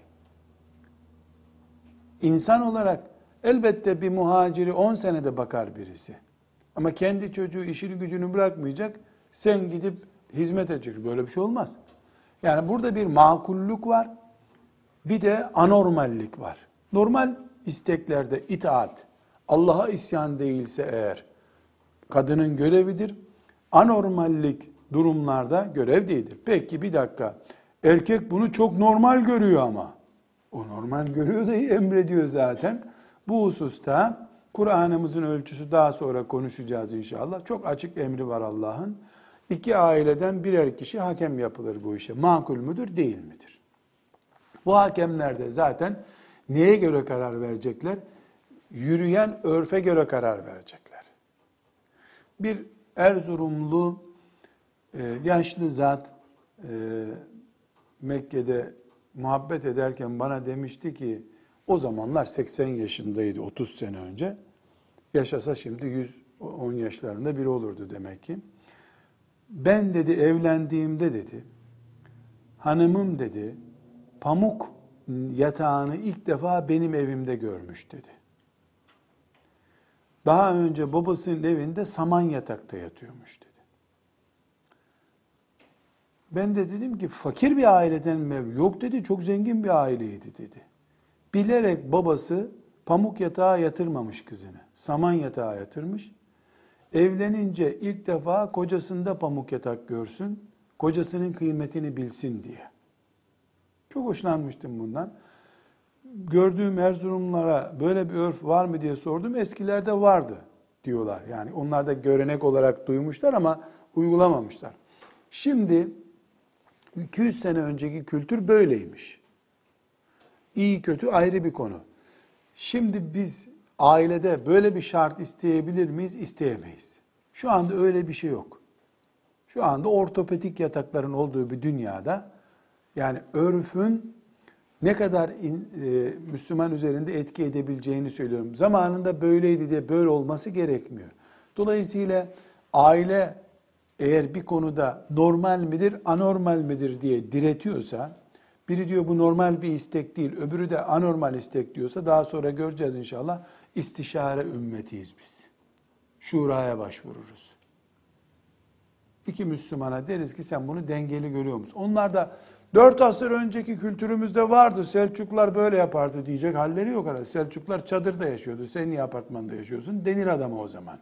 [SPEAKER 1] İnsan olarak elbette bir muhaciri 10 senede bakar birisi. Ama kendi çocuğu işini gücünü bırakmayacak. Sen gidip hizmet edeceksin. Böyle bir şey olmaz. Yani burada bir makullük var. Bir de anormallik var. Normal isteklerde itaat, Allah'a isyan değilse eğer kadının görevidir. Anormallik durumlarda görev değildir. Peki bir dakika. Erkek bunu çok normal görüyor ama. O normal görüyor da emrediyor zaten. Bu hususta Kur'an'ımızın ölçüsü daha sonra konuşacağız inşallah. Çok açık emri var Allah'ın. İki aileden birer kişi hakem yapılır bu işe. Makul müdür, değil midir? Bu hakemler de zaten neye göre karar verecekler? Yürüyen örfe göre karar verecekler. Bir Erzurumlu e, yaşlı zat e, Mekke'de muhabbet ederken bana demişti ki o zamanlar 80 yaşındaydı 30 sene önce. Yaşasa şimdi 110 yaşlarında biri olurdu demek ki. Ben dedi evlendiğimde dedi hanımım dedi pamuk yatağını ilk defa benim evimde görmüş dedi. Daha önce babasının evinde saman yatakta yatıyormuş dedi. Ben de dedim ki fakir bir aileden mi? Yok dedi çok zengin bir aileydi dedi. Bilerek babası pamuk yatağa yatırmamış kızını. Saman yatağa yatırmış. Evlenince ilk defa kocasında pamuk yatak görsün. Kocasının kıymetini bilsin diye. Çok hoşlanmıştım bundan. Gördüğüm Erzurumlara böyle bir örf var mı diye sordum. Eskilerde vardı diyorlar. Yani onlar da görenek olarak duymuşlar ama uygulamamışlar. Şimdi 200 sene önceki kültür böyleymiş. İyi kötü ayrı bir konu. Şimdi biz ailede böyle bir şart isteyebilir miyiz? İsteyemeyiz. Şu anda öyle bir şey yok. Şu anda ortopedik yatakların olduğu bir dünyada yani örfün ne kadar in, e, Müslüman üzerinde etki edebileceğini söylüyorum. Zamanında böyleydi diye böyle olması gerekmiyor. Dolayısıyla aile eğer bir konuda normal midir, anormal midir diye diretiyorsa, biri diyor bu normal bir istek değil, öbürü de anormal istek diyorsa daha sonra göreceğiz inşallah. İstişare ümmetiyiz biz. Şuraya başvururuz. İki Müslümana deriz ki sen bunu dengeli görüyor musun? Onlar da dört asır önceki kültürümüzde vardı. Selçuklar böyle yapardı diyecek halleri yok arada. Selçuklar çadırda yaşıyordu. Sen niye apartmanda yaşıyorsun? Denir adama o zaman.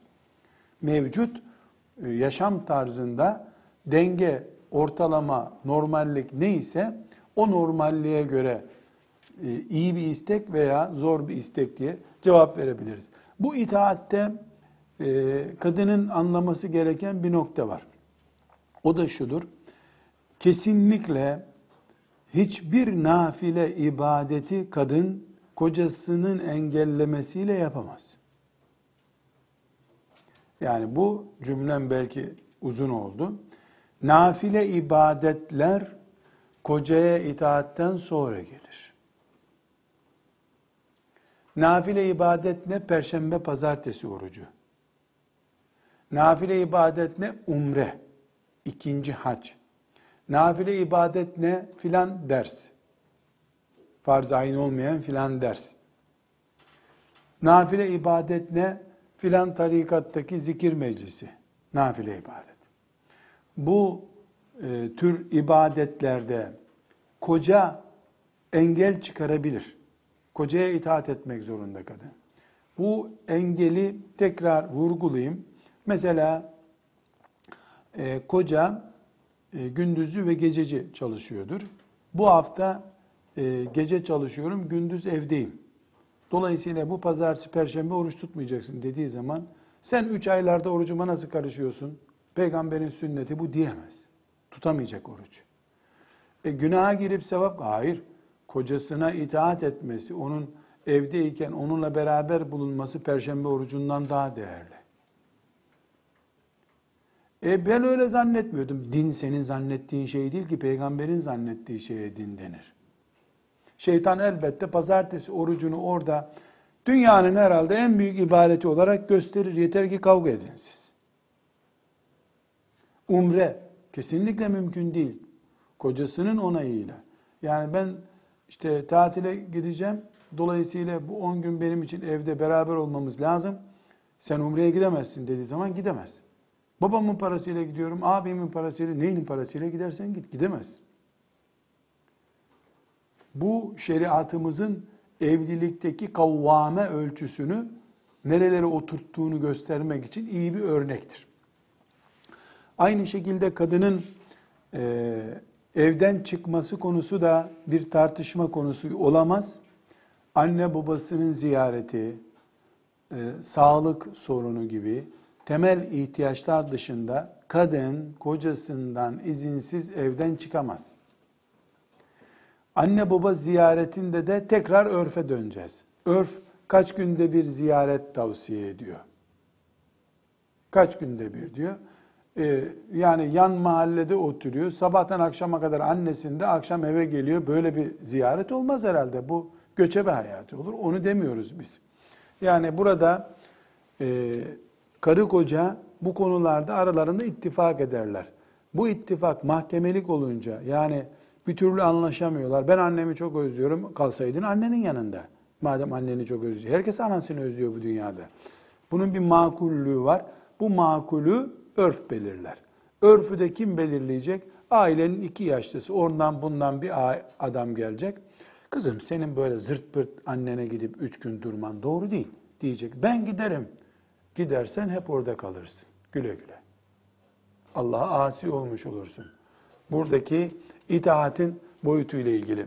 [SPEAKER 1] Mevcut yaşam tarzında denge, ortalama, normallik neyse o normalliğe göre e, iyi bir istek veya zor bir istek diye cevap verebiliriz. Bu itaatte e, kadının anlaması gereken bir nokta var. O da şudur. Kesinlikle hiçbir nafile ibadeti kadın kocasının engellemesiyle yapamaz. Yani bu cümlem belki uzun oldu. Nafile ibadetler kocaya itaatten sonra gelir. Nafile ibadet ne? Perşembe, pazartesi orucu. Nafile ibadet ne? Umre. ikinci hac. Nafile ibadet ne? Filan ders. Farz ayın olmayan filan ders. Nafile ibadet ne? Filan tarikattaki zikir meclisi, nafile ibadet. Bu e, tür ibadetlerde koca engel çıkarabilir. Kocaya itaat etmek zorunda kadın. Bu engeli tekrar vurgulayayım. Mesela e, koca e, gündüzü ve gececi çalışıyordur. Bu hafta e, gece çalışıyorum, gündüz evdeyim. Dolayısıyla bu pazartesi, perşembe oruç tutmayacaksın dediği zaman sen üç aylarda orucuma nasıl karışıyorsun? Peygamberin sünneti bu diyemez. Tutamayacak oruç. E, günaha girip sevap, hayır. Kocasına itaat etmesi, onun evdeyken onunla beraber bulunması perşembe orucundan daha değerli. E ben öyle zannetmiyordum. Din senin zannettiğin şey değil ki peygamberin zannettiği şeye din denir. Şeytan elbette pazartesi orucunu orada dünyanın herhalde en büyük ibadeti olarak gösterir. Yeter ki kavga edin siz. Umre kesinlikle mümkün değil. Kocasının onayıyla. Yani ben işte tatile gideceğim. Dolayısıyla bu 10 gün benim için evde beraber olmamız lazım. Sen umreye gidemezsin dediği zaman gidemez. Babamın parasıyla gidiyorum, abimin parasıyla, neyinin parasıyla gidersen git, gidemez. Bu şeriatımızın evlilikteki kavvame ölçüsünü nerelere oturttuğunu göstermek için iyi bir örnektir. Aynı şekilde kadının e, evden çıkması konusu da bir tartışma konusu olamaz. Anne babasının ziyareti, e, sağlık sorunu gibi temel ihtiyaçlar dışında kadın kocasından izinsiz evden çıkamaz. Anne baba ziyaretinde de tekrar örfe döneceğiz. Örf kaç günde bir ziyaret tavsiye ediyor. Kaç günde bir diyor. Ee, yani yan mahallede oturuyor. Sabahtan akşama kadar annesinde, akşam eve geliyor. Böyle bir ziyaret olmaz herhalde. Bu göçebe hayatı olur. Onu demiyoruz biz. Yani burada e, karı koca bu konularda aralarında ittifak ederler. Bu ittifak mahkemelik olunca yani bir türlü anlaşamıyorlar. Ben annemi çok özlüyorum. Kalsaydın annenin yanında. Madem anneni çok özlüyor. Herkes anasını özlüyor bu dünyada. Bunun bir makullüğü var. Bu makulü örf belirler. Örfü de kim belirleyecek? Ailenin iki yaşlısı. Ondan bundan bir adam gelecek. Kızım senin böyle zırt pırt annene gidip üç gün durman doğru değil diyecek. Ben giderim. Gidersen hep orada kalırsın. Güle güle. Allah'a asi olmuş olursun. Buradaki itaatin boyutuyla ilgili.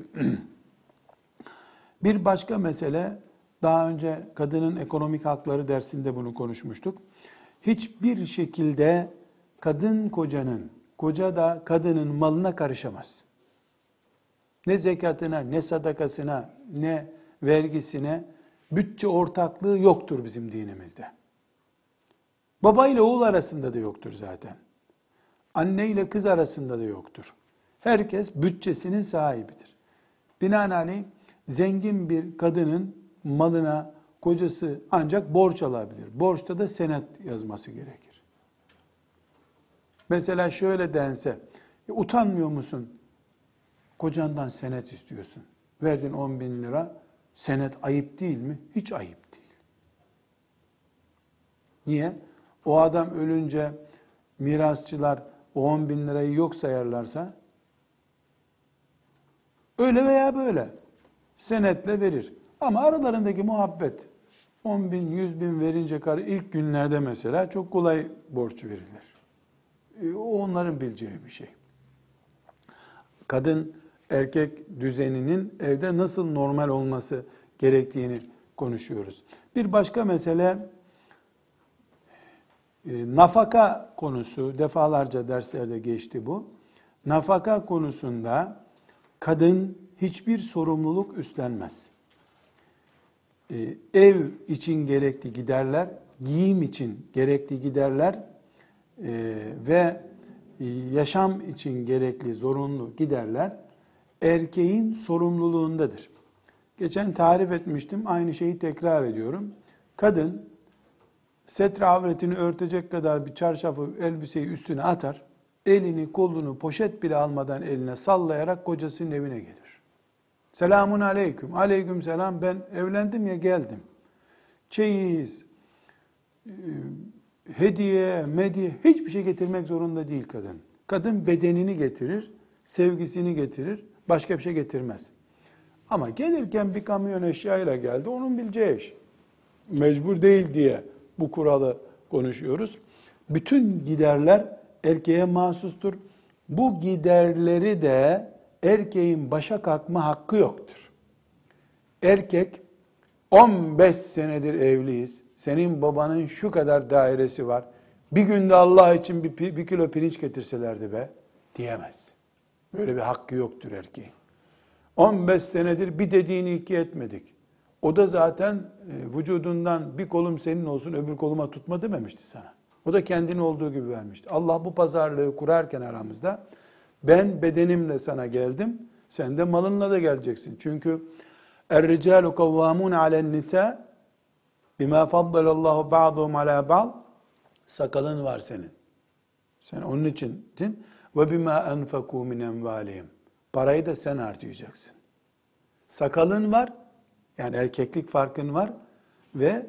[SPEAKER 1] Bir başka mesele, daha önce kadının ekonomik hakları dersinde bunu konuşmuştuk. Hiçbir şekilde kadın kocanın, koca da kadının malına karışamaz. Ne zekatına, ne sadakasına, ne vergisine bütçe ortaklığı yoktur bizim dinimizde. Baba ile oğul arasında da yoktur zaten. Anne ile kız arasında da yoktur. Herkes bütçesinin sahibidir. Binaenaleyh zengin bir kadının malına kocası ancak borç alabilir. Borçta da senet yazması gerekir. Mesela şöyle dense, e, utanmıyor musun? Kocandan senet istiyorsun. Verdin 10 bin lira, senet ayıp değil mi? Hiç ayıp değil. Niye? O adam ölünce mirasçılar o 10 bin lirayı yok sayarlarsa öyle veya böyle senetle verir. Ama aralarındaki muhabbet 10 bin, 100 bin verince karı ilk günlerde mesela çok kolay borç verilir. E, o onların bileceği bir şey. Kadın erkek düzeninin evde nasıl normal olması gerektiğini konuşuyoruz. Bir başka mesele e, nafaka konusu defalarca derslerde geçti bu. Nafaka konusunda kadın hiçbir sorumluluk üstlenmez. E, ev için gerekli giderler, giyim için gerekli giderler e, ve yaşam için gerekli zorunlu giderler erkeğin sorumluluğundadır. Geçen tarif etmiştim, aynı şeyi tekrar ediyorum. Kadın setre avretini örtecek kadar bir çarşafı, elbiseyi üstüne atar. Elini, kolunu poşet bile almadan eline sallayarak kocasının evine gelir. Selamun aleyküm. Aleyküm selam. Ben evlendim ya geldim. Çeyiz, e, hediye, medya hiçbir şey getirmek zorunda değil kadın. Kadın bedenini getirir, sevgisini getirir, başka bir şey getirmez. Ama gelirken bir kamyon eşyayla geldi, onun bileceği iş. Mecbur değil diye bu kuralı konuşuyoruz. Bütün giderler erkeğe mahsustur. Bu giderleri de erkeğin başa kalkma hakkı yoktur. Erkek 15 senedir evliyiz. Senin babanın şu kadar dairesi var. Bir günde Allah için bir, bir kilo pirinç getirselerdi be diyemez. Böyle bir hakkı yoktur erkeğin. 15 senedir bir dediğini iki etmedik. O da zaten e, vücudundan bir kolum senin olsun öbür koluma tutma dememişti sana. O da kendini olduğu gibi vermişti. Allah bu pazarlığı kurarken aramızda ben bedenimle sana geldim, sen de malınla da geleceksin. Çünkü Er-ricalu kavvamun alen nisa bima faddalallahu ba'dhum ala ba'd sakalın var senin. Sen onun için ve bima enfaku min envalihim. Parayı da sen harcayacaksın. Sakalın var, yani erkeklik farkın var ve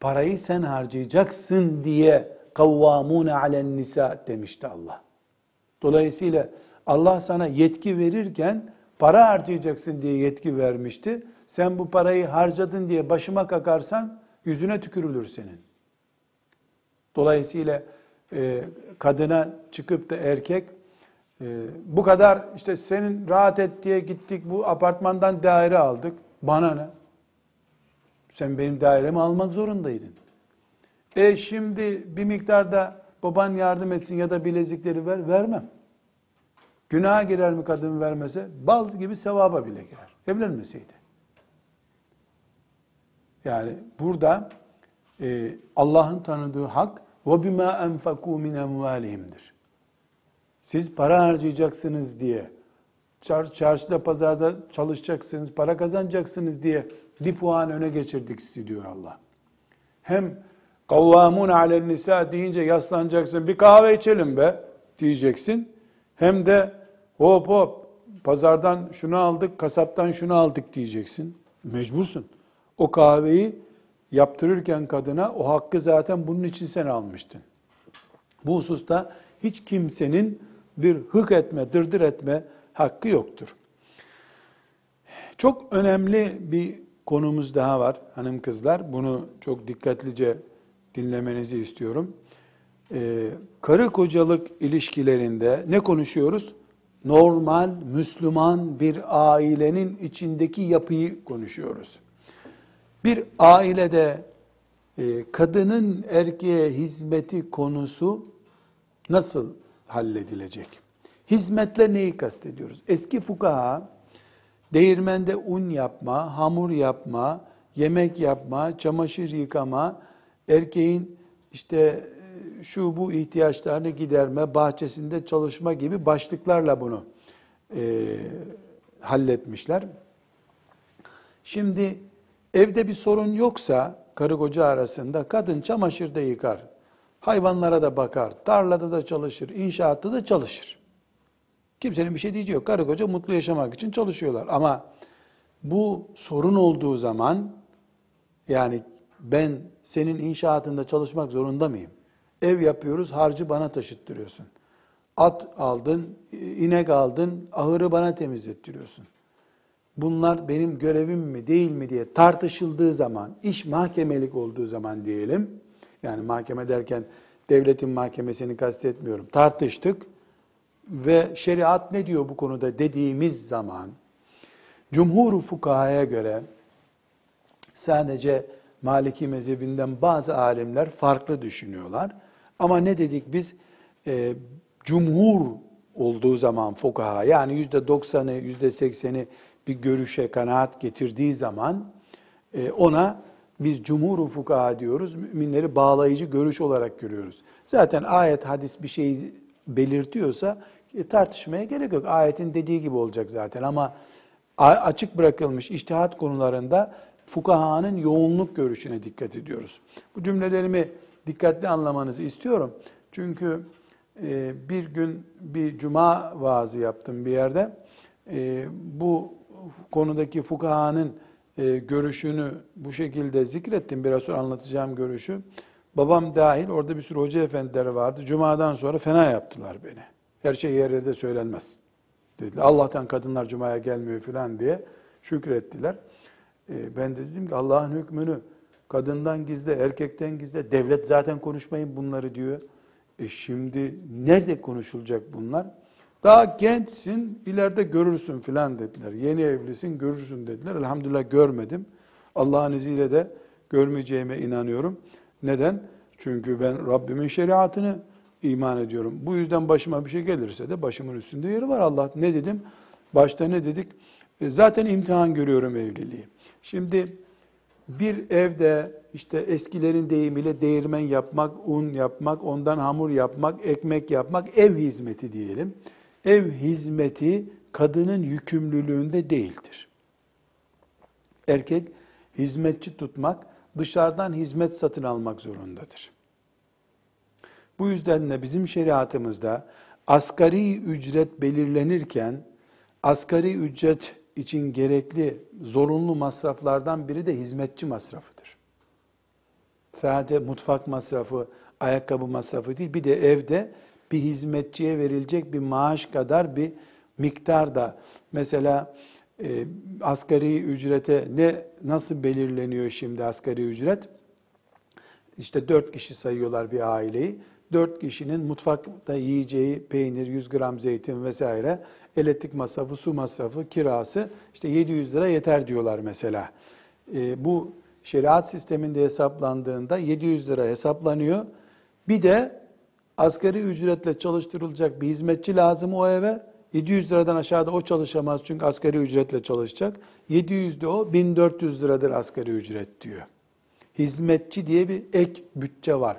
[SPEAKER 1] parayı sen harcayacaksın diye kavvamun alen nisa demişti Allah. Dolayısıyla Allah sana yetki verirken para harcayacaksın diye yetki vermişti. Sen bu parayı harcadın diye başıma kakarsan yüzüne tükürülür senin. Dolayısıyla e, kadına çıkıp da erkek e, bu kadar işte senin rahat et diye gittik bu apartmandan daire aldık. Bana ne? Sen benim dairemi almak zorundaydın. E şimdi bir miktarda baban yardım etsin ya da bilezikleri ver, vermem. Günaha girer mi kadın vermese? Bal gibi sevaba bile girer. Evlenmeseydi. Yani burada e, Allah'ın tanıdığı hak bima enfaku min emvalihimdir. Siz para harcayacaksınız diye, çar, çarşıda pazarda çalışacaksınız, para kazanacaksınız diye bir puan öne geçirdik sizi diyor Allah. Hem kavvamun alen nisa deyince yaslanacaksın, bir kahve içelim be diyeceksin. Hem de hop hop pazardan şunu aldık, kasaptan şunu aldık diyeceksin. Mecbursun. O kahveyi yaptırırken kadına o hakkı zaten bunun için sen almıştın. Bu hususta hiç kimsenin bir hık etme, dırdır etme hakkı yoktur. Çok önemli bir konumuz daha var hanım kızlar. Bunu çok dikkatlice dinlemenizi istiyorum. Ee, karı kocalık ilişkilerinde ne konuşuyoruz? Normal Müslüman bir ailenin içindeki yapıyı konuşuyoruz. Bir ailede e, kadının erkeğe hizmeti konusu nasıl halledilecek? Hizmetle neyi kastediyoruz? Eski fukaha değirmende un yapma, hamur yapma, yemek yapma, çamaşır yıkama, erkeğin işte e, şu bu ihtiyaçlarını giderme, bahçesinde çalışma gibi başlıklarla bunu e, halletmişler. Şimdi Evde bir sorun yoksa karı koca arasında kadın çamaşır da yıkar, hayvanlara da bakar, tarlada da çalışır, inşaatta da çalışır. Kimsenin bir şey diyeceği yok. Karı koca mutlu yaşamak için çalışıyorlar. Ama bu sorun olduğu zaman yani ben senin inşaatında çalışmak zorunda mıyım? Ev yapıyoruz, harcı bana taşıttırıyorsun. At aldın, inek aldın, ahırı bana temizlettiriyorsun bunlar benim görevim mi değil mi diye tartışıldığı zaman, iş mahkemelik olduğu zaman diyelim, yani mahkeme derken devletin mahkemesini kastetmiyorum, tartıştık ve şeriat ne diyor bu konuda dediğimiz zaman, cumhur fukahaya göre sadece Maliki mezhebinden bazı alimler farklı düşünüyorlar. Ama ne dedik biz? E, cumhur olduğu zaman fukaha yani yüzde doksanı, yüzde sekseni bir görüşe kanaat getirdiği zaman e, ona biz cumhur fukaha diyoruz. Müminleri bağlayıcı görüş olarak görüyoruz. Zaten ayet, hadis bir şey belirtiyorsa e, tartışmaya gerek yok. Ayetin dediği gibi olacak zaten ama açık bırakılmış iştihat konularında fukahanın yoğunluk görüşüne dikkat ediyoruz. Bu cümlelerimi dikkatli anlamanızı istiyorum. Çünkü e, bir gün bir cuma vaazı yaptım bir yerde. Bu konudaki fukahanın e, görüşünü bu şekilde zikrettim. Biraz sonra anlatacağım görüşü. Babam dahil orada bir sürü hoca efendileri vardı. Cuma'dan sonra fena yaptılar beni. Her şey yer yerde söylenmez. Dediler. Allah'tan kadınlar Cuma'ya gelmiyor falan diye şükrettiler. E, ben de dedim ki Allah'ın hükmünü kadından gizle, erkekten gizle. Devlet zaten konuşmayın bunları diyor. E şimdi nerede konuşulacak bunlar? Daha gençsin, ileride görürsün filan dediler. Yeni evlisin, görürsün dediler. Elhamdülillah görmedim. Allah'ın izniyle de görmeyeceğime inanıyorum. Neden? Çünkü ben Rabbimin şeriatını iman ediyorum. Bu yüzden başıma bir şey gelirse de başımın üstünde yeri var Allah. Ne dedim? Başta ne dedik? E zaten imtihan görüyorum evliliği. Şimdi bir evde işte eskilerin deyimiyle değirmen yapmak, un yapmak, ondan hamur yapmak, ekmek yapmak ev hizmeti diyelim. Ev hizmeti kadının yükümlülüğünde değildir. Erkek hizmetçi tutmak, dışarıdan hizmet satın almak zorundadır. Bu yüzden de bizim şeriatımızda asgari ücret belirlenirken asgari ücret için gerekli zorunlu masraflardan biri de hizmetçi masrafıdır. Sadece mutfak masrafı, ayakkabı masrafı değil, bir de evde bir hizmetçiye verilecek bir maaş kadar bir miktar da mesela e, asgari ücrete ne nasıl belirleniyor şimdi asgari ücret? İşte dört kişi sayıyorlar bir aileyi. Dört kişinin mutfakta yiyeceği peynir, 100 gram zeytin vesaire, elektrik masrafı, su masrafı, kirası işte 700 lira yeter diyorlar mesela. E, bu şeriat sisteminde hesaplandığında 700 lira hesaplanıyor. Bir de asgari ücretle çalıştırılacak bir hizmetçi lazım o eve. 700 liradan aşağıda o çalışamaz çünkü asgari ücretle çalışacak. 700 de o 1400 liradır asgari ücret diyor. Hizmetçi diye bir ek bütçe var.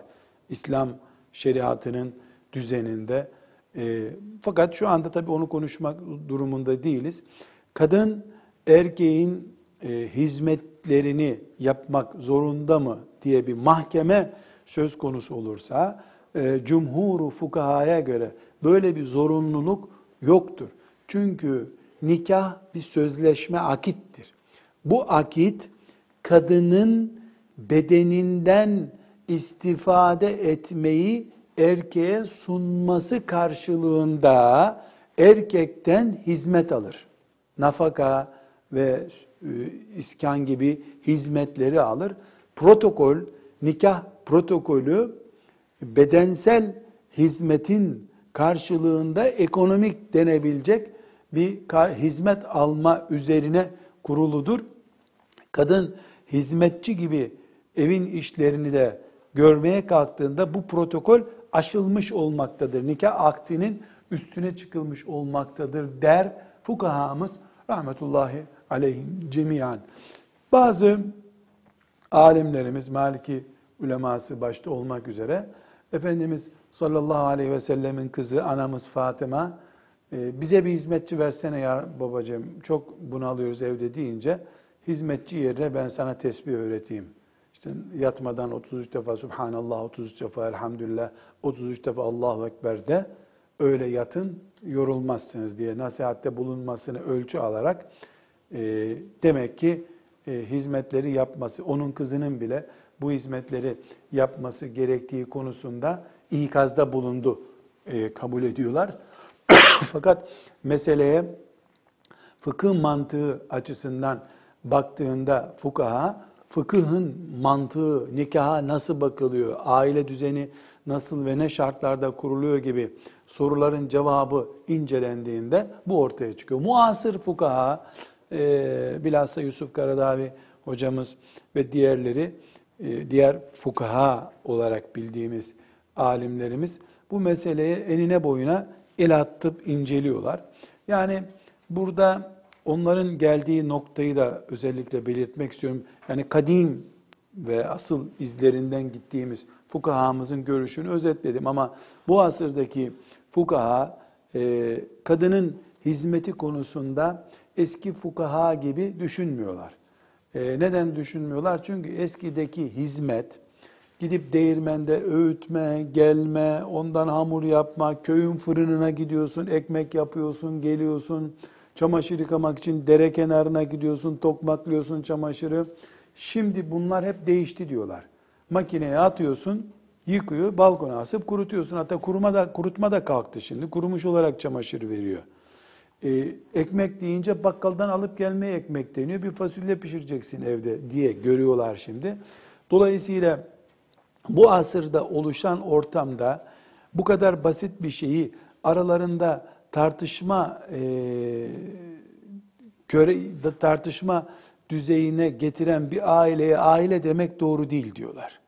[SPEAKER 1] İslam şeriatının düzeninde. E, fakat şu anda tabii onu konuşmak durumunda değiliz. Kadın erkeğin e, hizmetlerini yapmak zorunda mı diye bir mahkeme söz konusu olursa e, cumhuru fukahaya göre böyle bir zorunluluk yoktur. Çünkü nikah bir sözleşme akittir. Bu akit kadının bedeninden istifade etmeyi erkeğe sunması karşılığında erkekten hizmet alır. Nafaka ve e, iskan gibi hizmetleri alır. Protokol, nikah protokolü bedensel hizmetin karşılığında ekonomik denebilecek bir hizmet alma üzerine kuruludur. Kadın hizmetçi gibi evin işlerini de görmeye kalktığında bu protokol aşılmış olmaktadır. Nikah aktinin üstüne çıkılmış olmaktadır der fukahamız rahmetullahi aleyhim cemiyan. Bazı alimlerimiz, Maliki uleması başta olmak üzere Efendimiz sallallahu aleyhi ve sellemin kızı anamız Fatıma e, bize bir hizmetçi versene ya babacığım çok bunalıyoruz evde deyince hizmetçi yerine ben sana tesbih öğreteyim. İşte yatmadan 33 defa Subhanallah, 33 defa Elhamdülillah, 33 defa Allahu Ekber de öyle yatın yorulmazsınız diye nasihatte bulunmasını ölçü alarak e, demek ki e, hizmetleri yapması, onun kızının bile bu hizmetleri yapması gerektiği konusunda ikazda bulundu e, kabul ediyorlar. Fakat meseleye fıkıh mantığı açısından baktığında fukaha, fıkıhın mantığı, nikaha nasıl bakılıyor, aile düzeni nasıl ve ne şartlarda kuruluyor gibi soruların cevabı incelendiğinde bu ortaya çıkıyor. Muasır fukaha, e, bilhassa Yusuf Karadavi hocamız ve diğerleri, e, diğer fukaha olarak bildiğimiz alimlerimiz bu meseleye enine boyuna el attıp inceliyorlar. Yani burada onların geldiği noktayı da özellikle belirtmek istiyorum. Yani kadim ve asıl izlerinden gittiğimiz fukahamızın görüşünü özetledim ama bu asırdaki fukaha e, kadının hizmeti konusunda eski fukaha gibi düşünmüyorlar. E, neden düşünmüyorlar? Çünkü eskideki hizmet Gidip değirmende öğütme, gelme, ondan hamur yapma, köyün fırınına gidiyorsun, ekmek yapıyorsun, geliyorsun, çamaşır yıkamak için dere kenarına gidiyorsun, tokmaklıyorsun çamaşırı. Şimdi bunlar hep değişti diyorlar. Makineye atıyorsun, yıkıyor, balkona asıp kurutuyorsun. Hatta kuruma da, kurutma da kalktı şimdi. Kurumuş olarak çamaşır veriyor. Ee, ekmek deyince bakkaldan alıp gelmeye ekmek deniyor. Bir fasulye pişireceksin evde diye görüyorlar şimdi. Dolayısıyla bu asırda oluşan ortamda bu kadar basit bir şeyi aralarında tartışma e, göre tartışma düzeyine getiren bir aileye aile demek doğru değil diyorlar.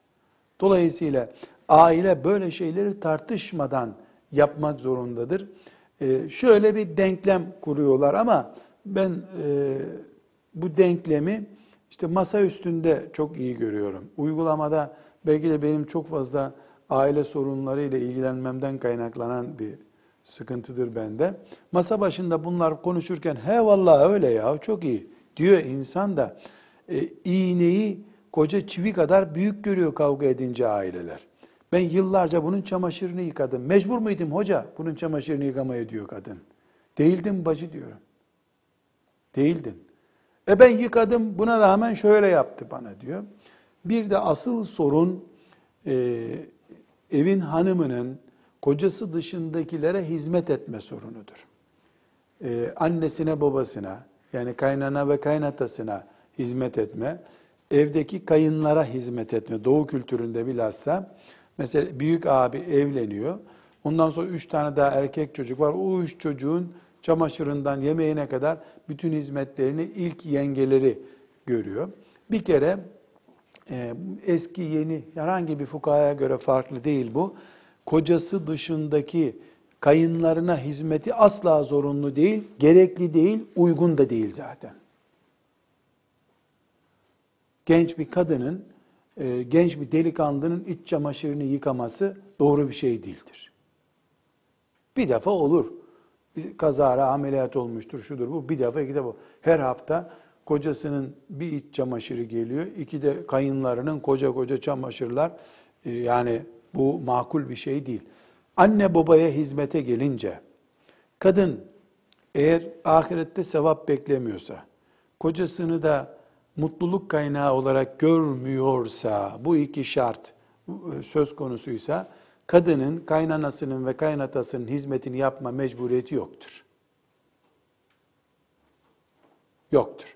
[SPEAKER 1] Dolayısıyla aile böyle şeyleri tartışmadan yapmak zorundadır. Ee, şöyle bir denklem kuruyorlar ama ben e, bu denklemi işte masa üstünde çok iyi görüyorum. Uygulamada belki de benim çok fazla aile sorunları ile ilgilenmemden kaynaklanan bir sıkıntıdır bende. Masa başında bunlar konuşurken he vallahi öyle ya çok iyi diyor insan da e, iğneyi koca çivi kadar büyük görüyor kavga edince aileler. Ben yıllarca bunun çamaşırını yıkadım. Mecbur muydum hoca bunun çamaşırını yıkamaya diyor kadın. Değildim bacı diyorum. Değildin. E ben yıkadım buna rağmen şöyle yaptı bana diyor. Bir de asıl sorun e, evin hanımının kocası dışındakilere hizmet etme sorunudur. E, annesine babasına yani kaynana ve kaynatasına hizmet etme, evdeki kayınlara hizmet etme. Doğu kültüründe bilhassa mesela büyük abi evleniyor. Ondan sonra üç tane daha erkek çocuk var. O üç çocuğun çamaşırından yemeğine kadar bütün hizmetlerini ilk yengeleri görüyor. Bir kere e, eski yeni herhangi bir fukaya göre farklı değil bu. Kocası dışındaki kayınlarına hizmeti asla zorunlu değil, gerekli değil, uygun da değil zaten. Genç bir kadının, e, genç bir delikanlının iç çamaşırını yıkaması doğru bir şey değildir. Bir defa olur. Kazara ameliyat olmuştur, şudur bu. Bir defa, iki defa. Her hafta kocasının bir iç çamaşırı geliyor. iki de kayınlarının koca koca çamaşırlar. E, yani bu makul bir şey değil. Anne babaya hizmete gelince kadın eğer ahirette sevap beklemiyorsa, kocasını da mutluluk kaynağı olarak görmüyorsa, bu iki şart e, söz konusuysa, kadının kaynanasının ve kaynatasının hizmetini yapma mecburiyeti yoktur. Yoktur.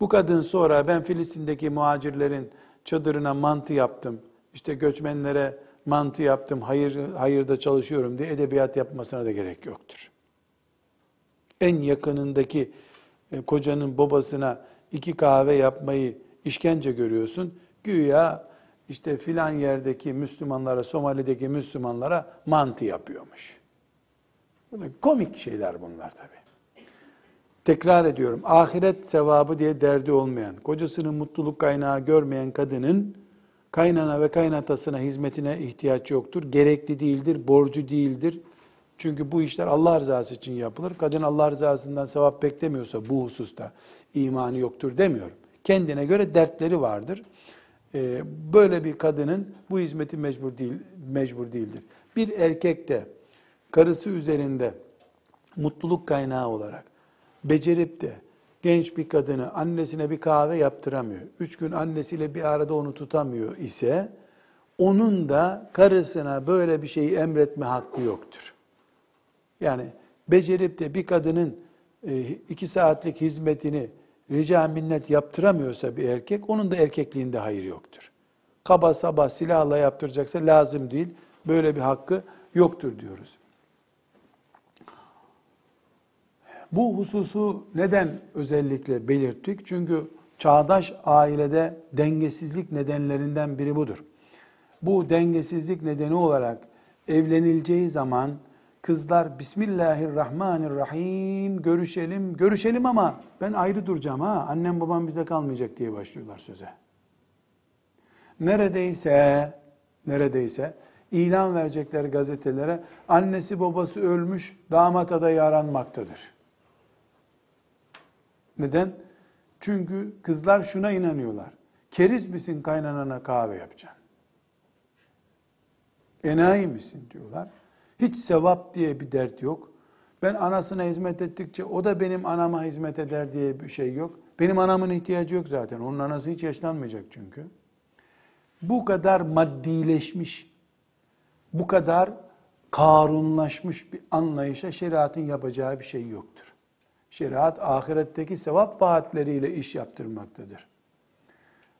[SPEAKER 1] Bu kadın sonra ben Filistin'deki muhacirlerin çadırına mantı yaptım, işte göçmenlere mantı yaptım, hayır hayırda çalışıyorum diye edebiyat yapmasına da gerek yoktur. En yakınındaki e, kocanın babasına iki kahve yapmayı işkence görüyorsun. Güya işte filan yerdeki Müslümanlara, Somali'deki Müslümanlara mantı yapıyormuş. Komik şeyler bunlar tabi. Tekrar ediyorum, ahiret sevabı diye derdi olmayan, kocasının mutluluk kaynağı görmeyen kadının Kaynana ve kaynatasına hizmetine ihtiyaç yoktur. Gerekli değildir, borcu değildir. Çünkü bu işler Allah rızası için yapılır. Kadın Allah rızasından sevap beklemiyorsa bu hususta imanı yoktur demiyorum. Kendine göre dertleri vardır. Ee, böyle bir kadının bu hizmeti mecbur değil mecbur değildir. Bir erkek de karısı üzerinde mutluluk kaynağı olarak becerip de genç bir kadını annesine bir kahve yaptıramıyor, üç gün annesiyle bir arada onu tutamıyor ise, onun da karısına böyle bir şeyi emretme hakkı yoktur. Yani becerip de bir kadının e, iki saatlik hizmetini rica minnet yaptıramıyorsa bir erkek, onun da erkekliğinde hayır yoktur. Kaba saba silahla yaptıracaksa lazım değil, böyle bir hakkı yoktur diyoruz. Bu hususu neden özellikle belirttik? Çünkü çağdaş ailede dengesizlik nedenlerinden biri budur. Bu dengesizlik nedeni olarak evlenileceği zaman kızlar Bismillahirrahmanirrahim görüşelim, görüşelim ama ben ayrı duracağım ha, annem babam bize kalmayacak diye başlıyorlar söze. Neredeyse, neredeyse ilan verecekler gazetelere, annesi babası ölmüş, damat adayı aranmaktadır. Neden? Çünkü kızlar şuna inanıyorlar. Keriz misin kaynanana kahve yapacaksın? Enayi misin diyorlar. Hiç sevap diye bir dert yok. Ben anasına hizmet ettikçe o da benim anama hizmet eder diye bir şey yok. Benim anamın ihtiyacı yok zaten. Onun anası hiç yaşlanmayacak çünkü. Bu kadar maddileşmiş, bu kadar karunlaşmış bir anlayışa şeriatın yapacağı bir şey yoktur. Şeriat ahiretteki sevap vaatleriyle iş yaptırmaktadır.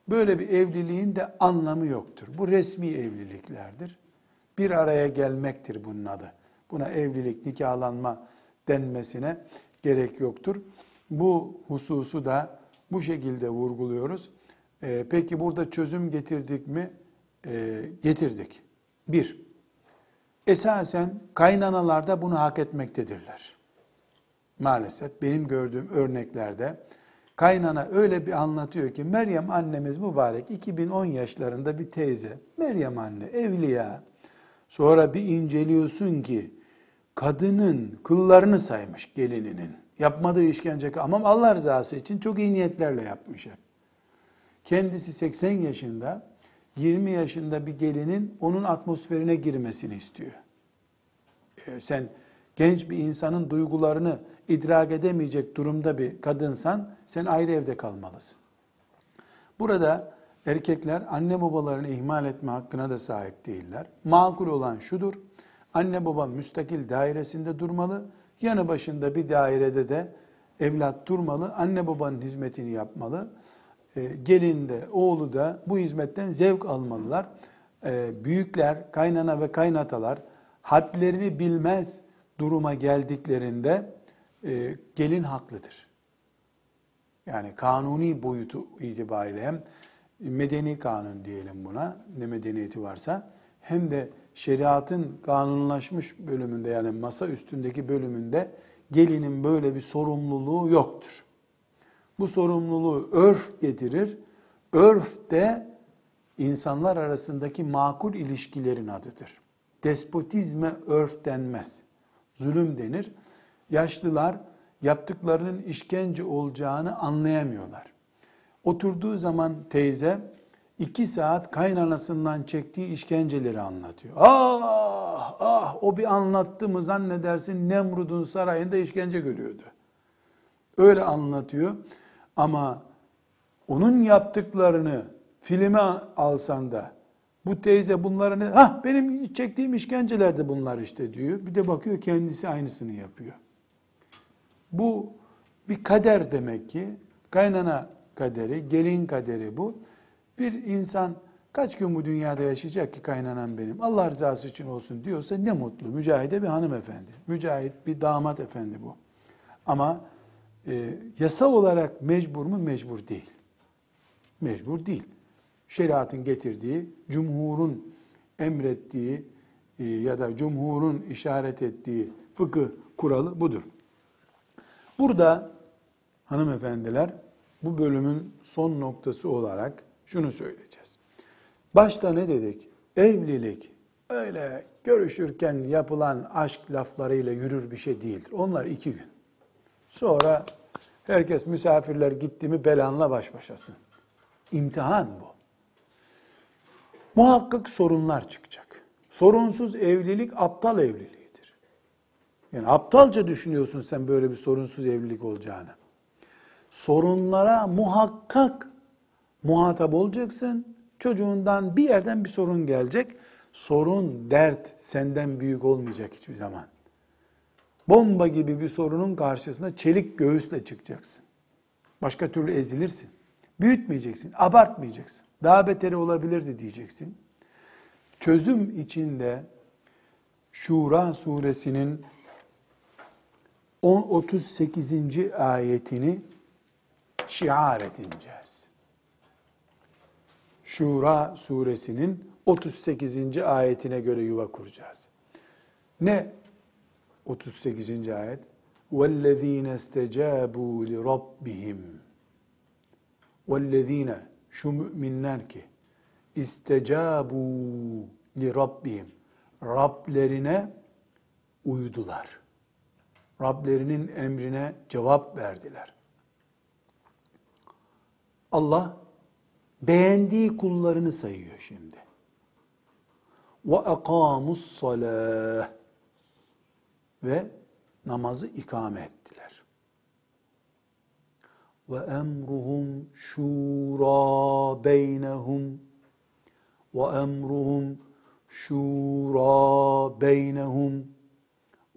[SPEAKER 1] Böyle bir evliliğin de anlamı yoktur. Bu resmi evliliklerdir. Bir araya gelmektir bunun adı. Buna evlilik, nikahlanma denmesine gerek yoktur. Bu hususu da bu şekilde vurguluyoruz. Ee, peki burada çözüm getirdik mi? Ee, getirdik. Bir, esasen kaynanalar da bunu hak etmektedirler. Maalesef benim gördüğüm örneklerde kaynana öyle bir anlatıyor ki Meryem annemiz mübarek 2010 yaşlarında bir teyze. Meryem anne evliya. Sonra bir inceliyorsun ki kadının kıllarını saymış gelininin. Yapmadığı işkence ama Allah rızası için çok iyi niyetlerle yapmış hep. Kendisi 80 yaşında, 20 yaşında bir gelinin onun atmosferine girmesini istiyor. Ee, sen genç bir insanın duygularını idrak edemeyecek durumda bir kadınsan sen ayrı evde kalmalısın. Burada erkekler anne babalarını ihmal etme hakkına da sahip değiller. Makul olan şudur. Anne baba müstakil dairesinde durmalı. Yanı başında bir dairede de evlat durmalı. Anne babanın hizmetini yapmalı. Ee, gelin de oğlu da bu hizmetten zevk almalılar. Ee, büyükler, kaynana ve kaynatalar hadlerini bilmez duruma geldiklerinde e, gelin haklıdır. Yani kanuni boyutu itibariyle hem medeni kanun diyelim buna, ne medeniyeti varsa, hem de şeriatın kanunlaşmış bölümünde yani masa üstündeki bölümünde gelinin böyle bir sorumluluğu yoktur. Bu sorumluluğu örf getirir. Örf de insanlar arasındaki makul ilişkilerin adıdır. Despotizme örf denmez. Zulüm denir. Yaşlılar yaptıklarının işkence olacağını anlayamıyorlar. Oturduğu zaman teyze iki saat kaynanasından çektiği işkenceleri anlatıyor. Ah ah o bir anlattı mı zannedersin Nemrud'un sarayında işkence görüyordu. Öyle anlatıyor ama onun yaptıklarını filme alsan da bu teyze bunları ne? Ha benim çektiğim işkenceler de bunlar işte diyor. Bir de bakıyor kendisi aynısını yapıyor. Bu bir kader demek ki. Kaynana kaderi, gelin kaderi bu. Bir insan kaç gün bu dünyada yaşayacak ki kaynanan benim, Allah rızası için olsun diyorsa ne mutlu. Mücahide bir hanımefendi, mücahit bir damat efendi bu. Ama e, yasa olarak mecbur mu? Mecbur değil. Mecbur değil. Şeriatın getirdiği, cumhurun emrettiği e, ya da cumhurun işaret ettiği fıkıh kuralı budur. Burada hanımefendiler bu bölümün son noktası olarak şunu söyleyeceğiz. Başta ne dedik? Evlilik öyle görüşürken yapılan aşk laflarıyla yürür bir şey değildir. Onlar iki gün. Sonra herkes misafirler gitti mi belanla baş başasın. İmtihan bu. Muhakkak sorunlar çıkacak. Sorunsuz evlilik aptal evliliğidir. Yani aptalca düşünüyorsun sen böyle bir sorunsuz evlilik olacağını. Sorunlara muhakkak muhatap olacaksın. Çocuğundan bir yerden bir sorun gelecek. Sorun, dert senden büyük olmayacak hiçbir zaman. Bomba gibi bir sorunun karşısına çelik göğüsle çıkacaksın. Başka türlü ezilirsin. Büyütmeyeceksin, abartmayacaksın. Daha beteri olabilirdi diyeceksin. Çözüm içinde Şura suresinin 10 38. ayetini şiar edineceğiz. Şura suresinin 38. ayetine göre yuva kuracağız. Ne 38. ayet? وَالَّذ۪ينَ اسْتَجَابُوا لِرَبِّهِمْ وَالَّذ۪ينَ şu müminler ki istecabu li rabbihim Rablerine uydular. Rablerinin emrine cevap verdiler. Allah beğendiği kullarını sayıyor şimdi. Ve akamus salah ve namazı ikame ettiler. Beynehum ve emruhum şura beynehum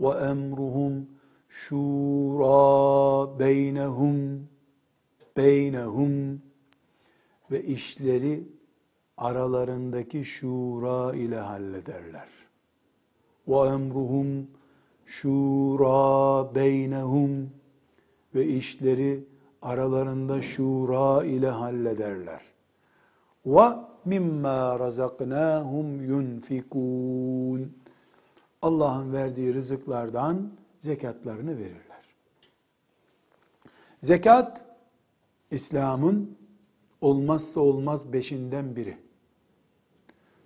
[SPEAKER 1] ve emruhum şura beynehum beynehum ve işleri aralarındaki şura ile hallederler. Ve emruhum şura beynehum ve işleri aralarında şura ile hallederler. Ve mimma razaknahum yunfikun. Allah'ın verdiği rızıklardan zekatlarını verirler. Zekat İslam'ın olmazsa olmaz beşinden biri.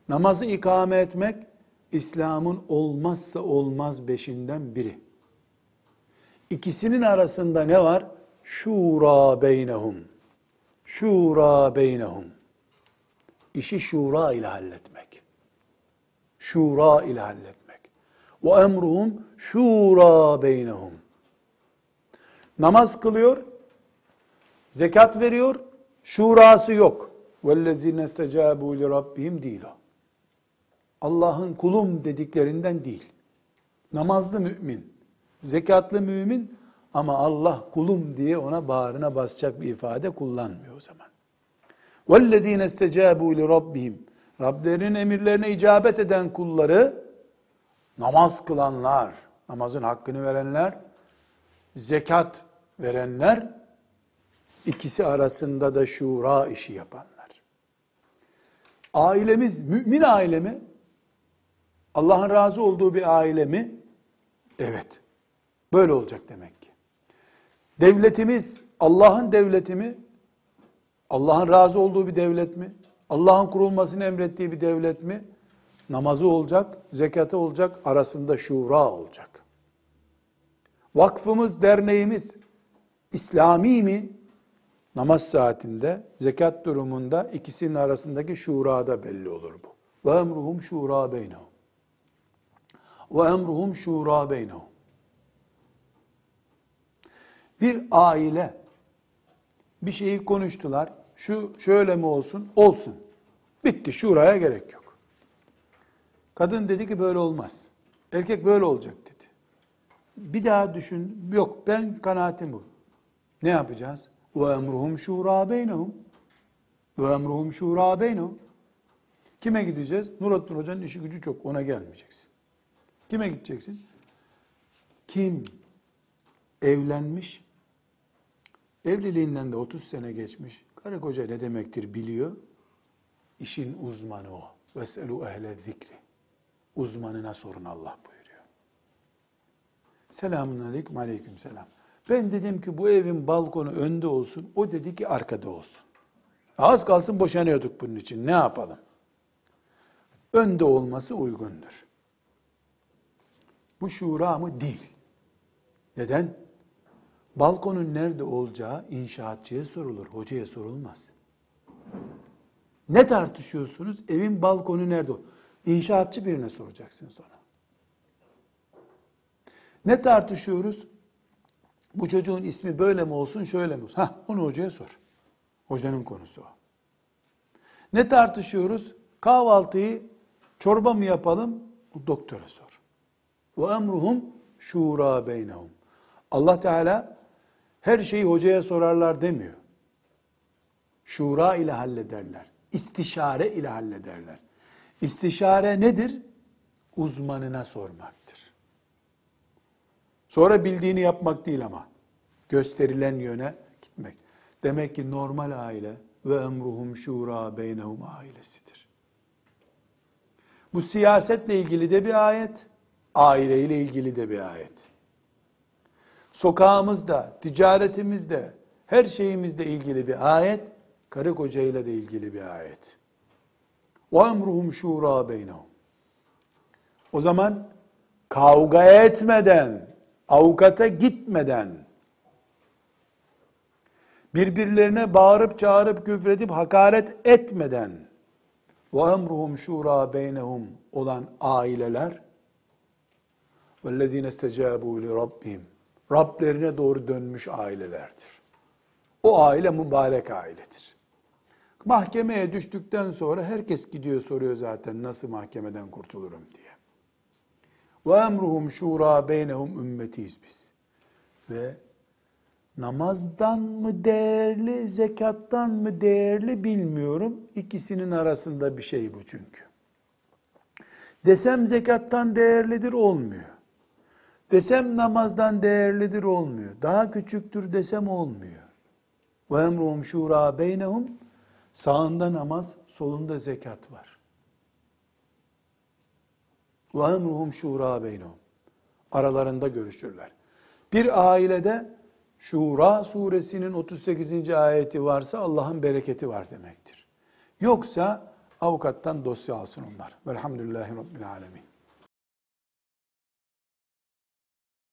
[SPEAKER 1] Namazı ikame etmek İslam'ın olmazsa olmaz beşinden biri. İkisinin arasında ne var? Şura beynehum. Şura beynehum. İşi şura ile halletmek. Şura ile halletmek. Ve emruhum şura beynehum. Namaz kılıyor, zekat veriyor, şurası yok. وَالَّذِينَ اسْتَجَابُوا لِرَبِّهِمْ değil o. Allah'ın kulum dediklerinden değil. Namazlı mümin, zekatlı mümin ama Allah kulum diye ona bağrına basacak bir ifade kullanmıyor o zaman. وَالَّذ۪ينَ اسْتَجَابُوا لِرَبِّهِمْ Rablerinin emirlerine icabet eden kulları, namaz kılanlar, namazın hakkını verenler, zekat verenler, ikisi arasında da şura işi yapanlar. Ailemiz mümin aile mi? Allah'ın razı olduğu bir aile mi? Evet. Böyle olacak demek ki. Devletimiz Allah'ın devleti mi? Allah'ın razı olduğu bir devlet mi? Allah'ın kurulmasını emrettiği bir devlet mi? Namazı olacak, zekatı olacak, arasında şura olacak. Vakfımız, derneğimiz İslami mi? Namaz saatinde, zekat durumunda ikisinin arasındaki şurada belli olur bu. Ve emruhum şura beynehum. Ve emruhum şura beynehum. Bir aile bir şeyi konuştular. Şu şöyle mi olsun? Olsun. Bitti. Şuraya gerek yok. Kadın dedi ki böyle olmaz. Erkek böyle olacak dedi. Bir daha düşün. Yok ben kanaatim bu. Ne yapacağız? Ve emruhum şura beynehum. Ve emruhum şura beynehum. Kime gideceğiz? Nurattin Hoca'nın işi gücü çok. Ona gelmeyeceksin. Kime gideceksin? Kim evlenmiş, evliliğinden de 30 sene geçmiş, karı koca ne demektir biliyor, işin uzmanı o. Veselu ehle zikri. Uzmanına sorun Allah buyuruyor. Selamun aleyküm, aleyküm selam. Ben dedim ki bu evin balkonu önde olsun, o dedi ki arkada olsun. Az kalsın boşanıyorduk bunun için, ne yapalım? Önde olması uygundur. Bu şura mı? Değil. Neden? Balkonun nerede olacağı inşaatçıya sorulur, hocaya sorulmaz. Ne tartışıyorsunuz? Evin balkonu nerede? İnşaatçı birine soracaksın sonra. Ne tartışıyoruz? Bu çocuğun ismi böyle mi olsun, şöyle mi olsun? Hah, onu hocaya sor. Hocanın konusu o. Ne tartışıyoruz? Kahvaltıyı çorba mı yapalım? Doktora sor. Ve emruhum şura beynehum. Allah Teala her şeyi hocaya sorarlar demiyor. Şura ile hallederler. İstişare ile hallederler. İstişare nedir? Uzmanına sormaktır. Sonra bildiğini yapmak değil ama. Gösterilen yöne gitmek. Demek ki normal aile ve emruhum şura beynehum ailesidir. Bu siyasetle ilgili de bir ayet, aileyle ilgili de bir ayet Sokağımızda, ticaretimizde, her şeyimizle ilgili bir ayet, karı kocayla da ilgili bir ayet. وَاَمْرُهُمْ شُورَى بَيْنَهُمْ O zaman kavga etmeden, avukata gitmeden, birbirlerine bağırıp çağırıp küfredip hakaret etmeden وَاَمْرُهُمْ شُورَى بَيْنَهُمْ olan aileler وَالَّذ۪ينَ اسْتَجَابُوا لِرَبِّهِمْ Rablerine doğru dönmüş ailelerdir. O aile mübarek ailedir. Mahkemeye düştükten sonra herkes gidiyor soruyor zaten nasıl mahkemeden kurtulurum diye. Ve emruhum şura beynehum ümmetiyiz biz. Ve namazdan mı değerli, zekattan mı değerli bilmiyorum. İkisinin arasında bir şey bu çünkü. Desem zekattan değerlidir olmuyor. Desem namazdan değerlidir olmuyor. Daha küçüktür desem olmuyor. Ve emruhum şura beynehum sağında namaz, solunda zekat var. Ve emruhum şura beynehum. Aralarında görüşürler. Bir ailede Şura suresinin 38. ayeti varsa Allah'ın bereketi var demektir. Yoksa avukattan dosya alsın onlar. Velhamdülillahi Rabbil Alemin.